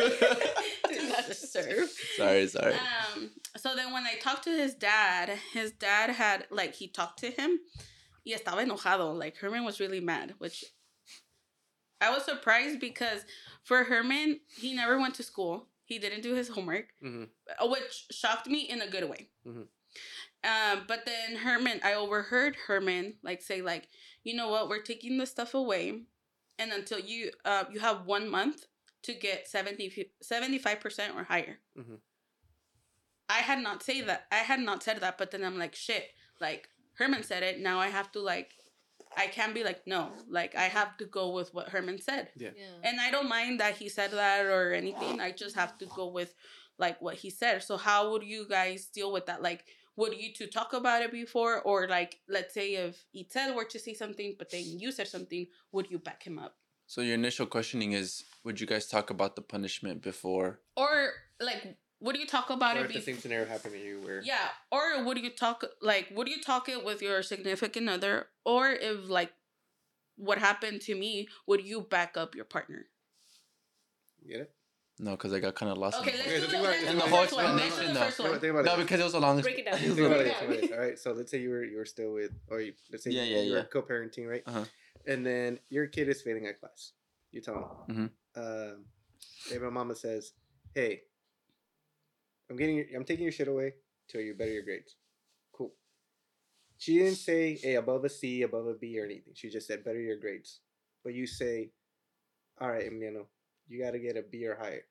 Do not disturb.
sorry, sorry.
Um, so then when I talked to his dad, his dad had like he talked to him. Y estaba enojado. Like Herman was really mad, which I was surprised because for Herman, he never went to school. He didn't do his homework,
Mhm.
uh, which shocked me in a good way.
Mhm.
Um, but then Herman, I overheard Herman like say like, you know what, we're taking this stuff away, and until you uh you have one month to get 75 percent or higher.
Mhm.
I had not say that. I had not said that, but then I'm like, shit. Like Herman said it. Now I have to like, I can't be like no. Like I have to go with what Herman said.
Yeah.
And I don't mind that he said that or anything. I just have to go with like what he said. So how would you guys deal with that? Like, would you two talk about it before, or like, let's say if Itzel were to say something, but then you said something, would you back him up?
So your initial questioning is, would you guys talk about the punishment before?
Or like, would you talk about
Or
it
if the same scenario happened to you where
Yeah. Or would you talk like would you talk it with your significant other? Or if like what happened to me, would you back up your partner?
you get it?
No, because I got kind of lost.
Okay,
in
let's
the
do the, let's do the
the
first
whole
one. Let's do the
explanation,
first
Think about-
one.
think about
no, because it was a long.
Break it down.
Think about it,
Break it down.
All right, so let's say you were you were still with, or you, let's say
Yeah,
you,
yeah,
you were co-parenting, right?
Uh-huh.
And then your kid is failing at class. You tell him.
Mhm.
Um, mama says, "Hey, I'm getting, your, I'm taking your shit away till you better your grades." Cool. She didn't say, "Hey, above a C, above a B, or anything." She just said, "Better your grades." But you say, "All right, Emiliano, you got to get a B or higher."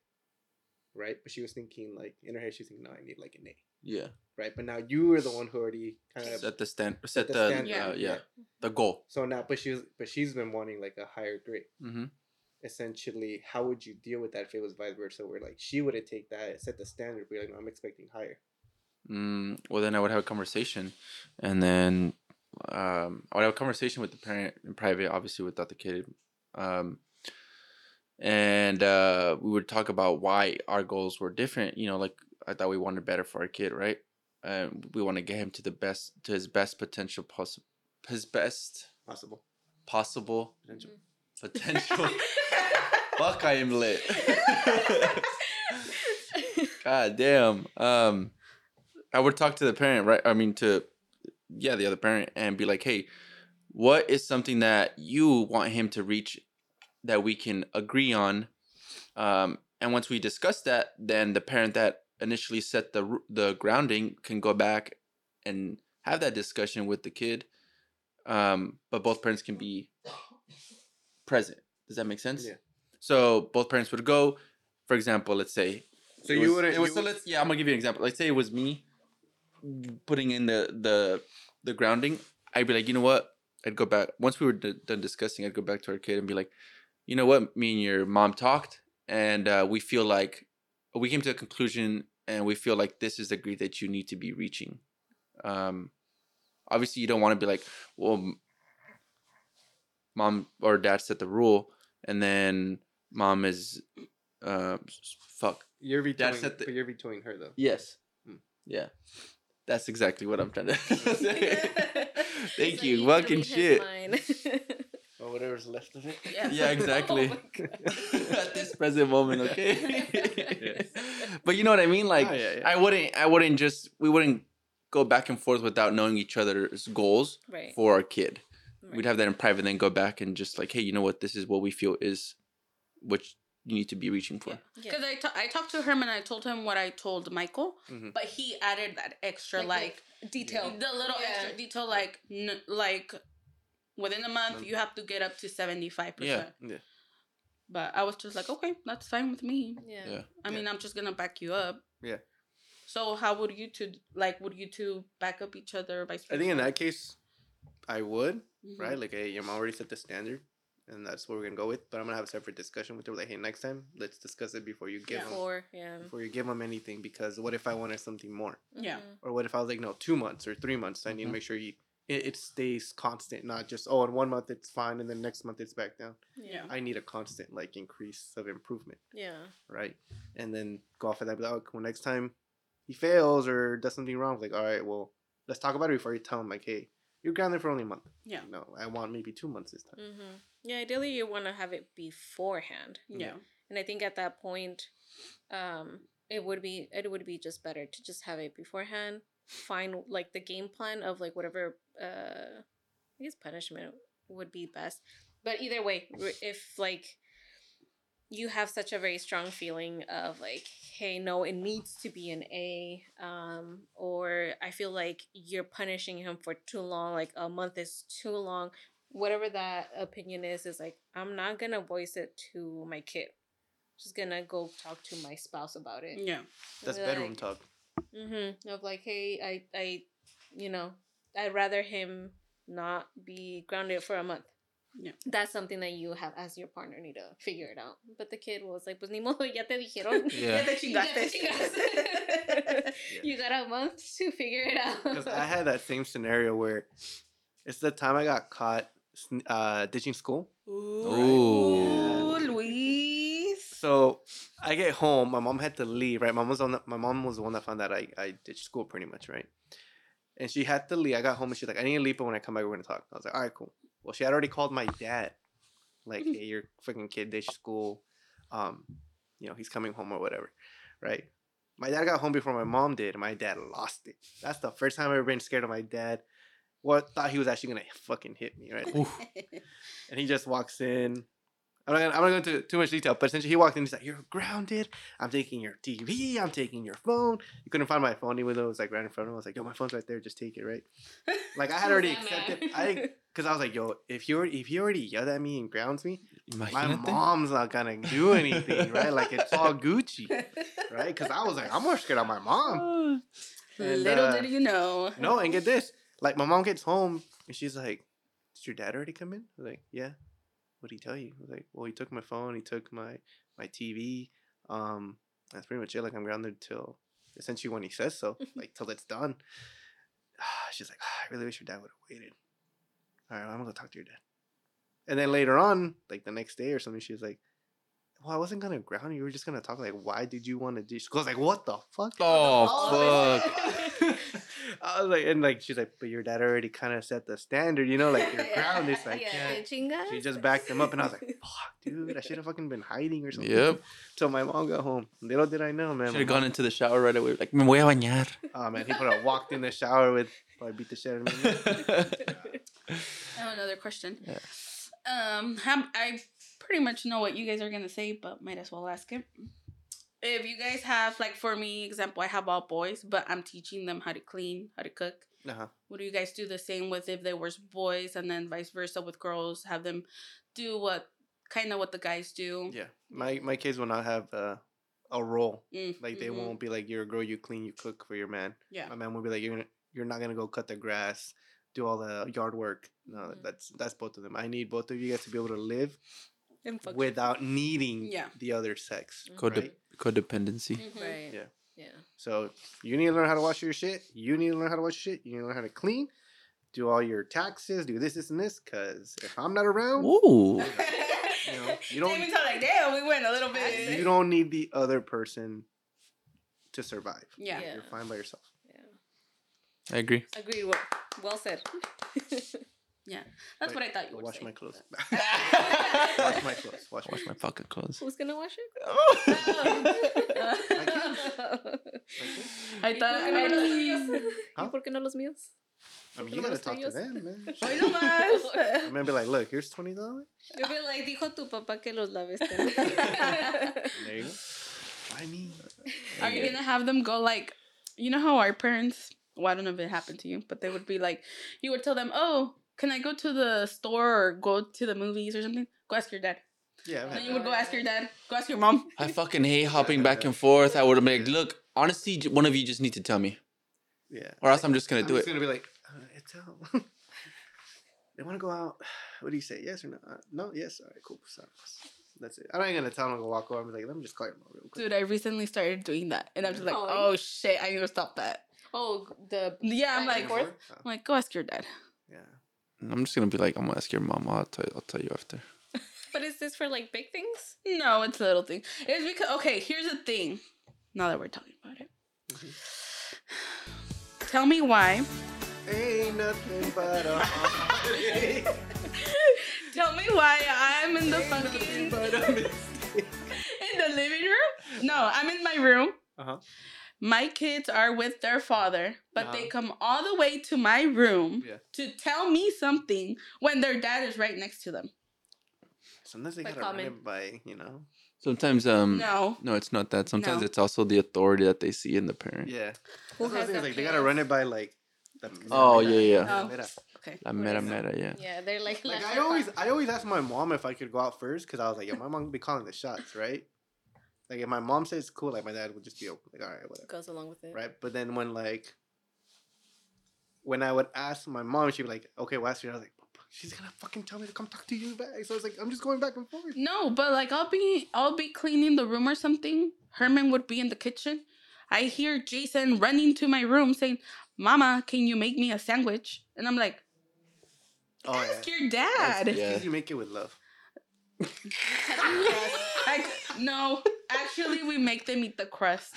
Right? But she was thinking like in her head, she's thinking, "No, I need like an A."
Yeah.
right? But now you were the one who already kind of
Set the stand. Set
the
the,
standard,
yeah. Uh,
yeah.
yeah. The goal.
So now, but she was, but she's been wanting like a higher grade.
Mm-hmm.
Essentially, how would you deal with that if it was vice versa? Where like she would have take that, set the standard, be like, no, I'm expecting higher.
Mm, well, then I would have a conversation, and then um, I would have a conversation with the parent in private, obviously without the kid, um, and uh, we would talk about why our goals were different. You know, like I thought we wanted better for our kid, right? And we want to get him to the best, to his best potential possible, his best
Possible.
possible
Potential.
potential. Fuck, I am lit. God damn. Um, I would talk to the parent, right? I mean, to yeah, the other parent, and be like, "Hey, what is something that you want him to reach that we can agree on?" Um, and once we discuss that, then the parent that initially set the the grounding can go back and have that discussion with the kid. Um, but both parents can be present. Does that make sense?
Yeah.
So both parents would go. For example, let's say
So you wouldn't.
It was, so let's yeah. I'm gonna give you an example. Let's say it was me putting in the the the grounding. I'd be like, you know what? I'd go back once we were d- done discussing. I'd go back to our kid and be like, you know what? Me and your mom talked, and uh, we feel like we came to a conclusion, and we feel like this is the grade that you need to be reaching. Um, obviously, you don't want to be like, well, mom or dad set the rule, and then mom is, uh, fuck.
you're vetoing,
set the-
you're vetoing her though.
Yes.
Hmm.
Yeah. That's exactly what I'm trying to say. Thank
So
you.
can
Fucking shit.
mind.
Or whatever's left of it.
Yeah.
Yeah, exactly.
Oh.
At this present moment, okay. but you know what I mean? Like
Oh, yeah, yeah.
I wouldn't I wouldn't just we wouldn't go back and forth without knowing each other's goals
right.
for our kid.
right.
We'd have that in private, then go back and just like, hey, you know what? This is what we feel is which you need to be reaching for.
Yeah.
Yeah.
Because I, I talked to him and I told him what I told Michael,
Mhm.
but he added that extra like,
detail.
the little
Yeah.
extra detail like n- like within a month
Month.
you have to get up to 75%
Yeah.
yeah.
But I was just like, okay, that's fine with me.
Yeah.
Yeah.
I mean, I'm just gonna back you up.
Yeah.
So how would you two like? Would you two back up each other? Vice
I think in that case, I would.
Mhm.
Right? Like, hey, your mom already set the standard, and that's what we're gonna go with. But I'm gonna have a separate discussion with her. Like, hey, next time, let's discuss it before you give
Yeah.
them
Before, yeah.
before you give them anything. Because what if I wanted something more?
Yeah.
Mhm.
Or what if I was like, no, two months or three months? I need
Mhm.
to make sure you it, it stays constant, not just oh, in one month it's fine and then next month it's back down.
Yeah.
I need a constant like increase of improvement,
Yeah.
right? And then go off of that. Like, oh, well, next time he fails or does something wrong, like all right, well, let's talk about it before you tell him like, hey, you're grounded for only a month.
Yeah.
No, I want maybe two months this time.
Mm-hmm. Yeah. Ideally, you want to have it beforehand,
Yeah.
and I think at that point, um, it would be it would be just better to just have it beforehand. Find like the game plan of like whatever uh, I guess punishment would be best. But either way, if like you have such a very strong feeling of like, hey, no, it needs to be an A, um, or I feel like you're punishing him for too long, like a month is too long. Whatever that opinion is, is like I'm not gonna voice it to my kid. Just gonna go talk to my spouse about it.
Yeah.
That's
Be
bedroom
like,
talk.
Mm-hmm. Of like, hey, I, I, you know, I'd rather him not be grounded for a month.
Yeah.
That's something that you have as your partner need to figure it out. But the kid was like, pues ni modo, ya te dijeron.
Yeah.
Ya te
Ya te
chingaste.
chingaste. You got a month to figure it out.
Because I had that same scenario where it's the time I got caught uh, ditching school.
Ooh, Luis.
So I get home. My mom had to leave. Right, mom was on. The, my mom was the one that found out I I ditched school pretty much. Right, and she had to leave. I got home and she's like, I need to leave, but when I come back, we're gonna talk. I was like, all right, cool. Well, she had already called my dad. Like, hey, your freaking kid ditched school. Um, you know, he's coming home or whatever. Right. My dad got home before my mom did, and my dad lost it. That's the first time I've ever been scared of my dad. What thought he was actually gonna fucking hit me, right? and he just walks in. I'm not gonna, I'm not going to go into too much detail, but essentially he walked in. And he's like, "You're grounded. I'm taking your TV. I'm taking your phone." He couldn't find my phone, even though it was like right in front of him. I was like, "Yo, my phone's right there. Just take it." Right? Like I had already accepted.
man?
I because I was like, "Yo, if you already if he already yelled at me and grounds me, my
Imagínate.
mom's not gonna do anything, right? Like it's all Gucci, right? Because I was like, I'm more scared of my mom. And,
Little
uh,
did you know.
No, and get this. Like my mom gets home and she's like, Did your dad already come in? I was like, Yeah. What did he tell you? I was like, Well, he took my phone, he took my my TV. Um, that's pretty much it. Like I'm grounded till essentially when he says so, like till it's done. She's like, "Ah, I really wish your dad would have waited. All right, I'm gonna go talk to your dad. And then later on, like the next day or something, she was like, Well, I wasn't gonna ground you. You were just gonna talk. Like, why did you want to do? I was like, What the fuck?
Oh, fuck.
I was like, and like she's like, but your dad already kind of set the standard, you know, like your ground is like,
yeah,
yeah. She just backed him up, and I was like, fuck, dude, I should have fucking been hiding or something.
Yep.
So my mom got home. Little did I know, man.
Should
my
have
mom-
gone into the shower right away. Like, me voy a bañar.
Oh man, he would have walked in the shower with, probably beat the shit out of me.
I have another question.
Yeah.
Um, how, I pretty much know what you guys are gonna say, but might as well ask it. If you guys have, like, for me, example, I have all boys, but I'm teaching them how to clean, how to cook.
Uh-huh.
Would you guys do the same with if they were boys, and then vice versa with girls? Have them do what kind of what the guys do?
Yeah, my my kids will not have uh, a role.
Mm,
Like they
mhm.
won't be like you're a girl, you clean, you cook for your man.
Yeah.
My man will be like you're gonna, you're not gonna go cut the grass, do all the yard work. No,
Mhm.
that's that's both of them. I need both of you guys to be able to live
And fuck-
without needing
Yeah.
the other sex.
Code-
right?
Codependency.
Mhm.
Right.
Yeah.
Yeah.
So you need to learn how to wash your shit. You need to learn how to wash your shit. You need to learn how to clean, do all your taxes, do this, this, and this. Cause if I'm not around,
Ooh.
you know, you don't
David's all like, damn, we went a little bit.
you don't need the other person to survive.
Yeah.
Yeah.
You're fine by yourself. Yeah.
I agree.
Agreed. Well, well said.
Yeah, that's
Wait,
what I thought you
Go
would
wash
say.
my clothes. wash my clothes. Wash my
Wash my fucking clothes.
Who's gonna wash it?
I
¿Y
thought.
por qué no los
I,
míos?
Huh?
¿Y por qué no los míos?
I mean,
¿Por qué
you
no
gotta
los
talk to
tuyos?
them, man.
Hoy nomás.
I'm gonna be like, look, here's twenty dollars.
Yo veo like dijo tu papá que los laves.
There you go. I mean,
Are you gonna have them go like, you know how our parents? Well, I don't know if it happened to you, but they would be like, you would tell them, oh, can I go to the store or go to the movies or something? Go ask your dad.
yeah.
And
man.
you would go ask your dad. Go ask your mom.
I fucking hate hopping back and forth. I would have been like, look, honestly, one of you just need to tell me,
Yeah.
or else I'm just gonna
I'm
do
just
it.
gonna be like, uh, it's out. they want to go out. What do you say? Yes or no? Uh, no. Yes. All right. Cool. So, that's it. I'm not gonna tell them to walk over. I'm like, let me just call your mom real quick.
Dude, I recently started doing that, and I'm just like,
Oh.
oh shit, I need to stop that.
Oh, the
Yeah, I'm like,
forth?
Oh,
I'm like, go ask your dad.
yeah.
I'm just gonna be like, I'm gonna ask your mom. I'll tell you. I'll tell you after.
But is this for like big things?
No, it's a little thing. It's because okay, here's the thing. Now that we're talking about it, tell me why.
Ain't nothing but a heartache.
Tell me why I'm in the
Ain't
fucking
but a
in the living room. No, I'm in my room,
Uh-huh.
My kids are with their father, but they
Uh-huh.
come all the way to my room
Yeah.
to tell me something when their dad is right next to them.
Sometimes they
By
gotta run it by, you know.
Sometimes um
no.
no, it's not that. Sometimes
No.
it's also the authority that they see in the parent.
Yeah.
Who
That's what I
has
think, like they gotta run it by like. The
Oh,
mera,
yeah, yeah.
mera,
Oh.
mera.
Okay.
La
What
mera
is
mera, yeah.
Yeah, they're like.
Like I always, I always ask my mom if I could go out first because I was like, yo, my mom would be calling the shots, right? Like if my mom says it's cool, like my dad would just be like, all right, whatever,
goes along with it.
right? But then when like, when I would ask my mom, she'd be like, okay, what's your? I was like, she's gonna fucking tell me to come talk to you back. So I was like, I'm just going back and forth.
No, but like I'll be I'll be cleaning the room or something. Herman would be in the kitchen. I hear Jason running to my room saying, "Mama, can you make me a sandwich?" And I'm like,
Oh
"Ask
yeah.
your dad."
It's
Yeah.
'cause you make it with love.
I, no, actually, we make them eat the crust.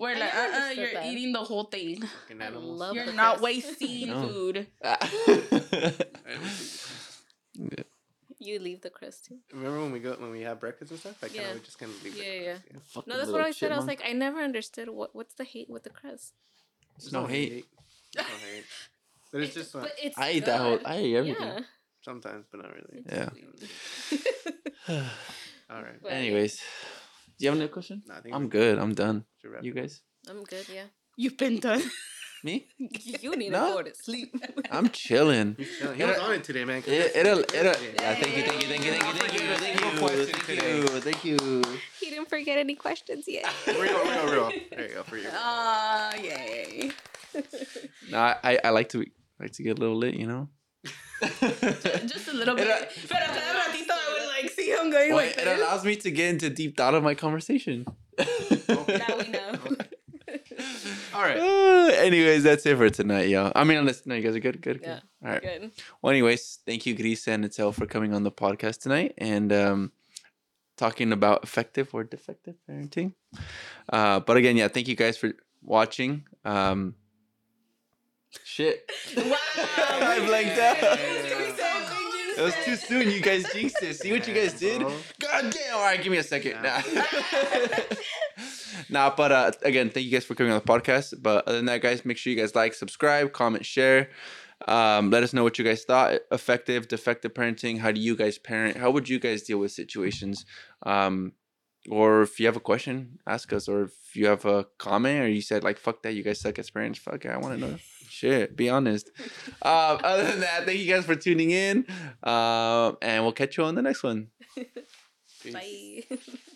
We're
I
like, uh, uh you're
that.
eating the whole thing.
I
animals.
love
You're not
crust.
wasting
No.
food.
You leave the crust too.
Remember when we go when we have breakfast and stuff? I kind
Yeah.
of would just kind of leave. the
Yeah, yeah. No, that's what I said. I was like, I never understood what what's the hate with the crust.
It's no hate.
There's no hate. But it's just uh,
but it's
I ate that whole. I eat everything.
Yeah.
sometimes, but not really.
Yeah.
All right.
But-
Anyways, do you have any question?
No, I think
I'm
we
good. I'm done. You guys?
I'm good. Yeah.
You've been done.
Me?
You need
No.
to go to sleep.
I'm chilling.
Chilling. He was on it today, man.
It, it'll, it'll,
Yeah,
yeah, thank you, thank you, thank you, thank you, thank you, thank you, thank you, thank you.
he didn't forget any questions yet.
Real, real, real. There you go for you.
Ah, yay.
No, I, I, I like to like to get a little lit, you know.
Just a little bit.
It, uh,
Pero ratito I would like see him going
Well,
like
it
this.
allows me to get into deep thought of my conversation.
now we know.
All right.
Uh, anyways, that's it for tonight, y'all. I mean, unless no, you guys are good, good, good.
Yeah,
All right.
Good.
Well, anyways, thank you, Gris and Itzel, for coming on the podcast tonight and um, talking about effective or defective parenting. Uh, but again, yeah, thank you guys for watching. Um, shit.
Wow.
I blanked out.
It
was too soon. You guys jinxed it. See what you guys did? God damn. All right, give me a second. Nah. nah, but uh, again, thank you guys for coming on the podcast. But other than that, guys, make sure you guys like, subscribe, comment, share. Um, let us know what you guys thought. Effective, defective parenting. How do you guys parent? How would you guys deal with situations? Um, or if you have a question, ask us. Or if you have a comment, or you said like, "Fuck that, you guys suck as parents." Fuck, it, I want to know. Shit, be honest. Um, other than that, thank you guys for tuning in. Um, and we'll catch you on the next one.
Peace.
Bye.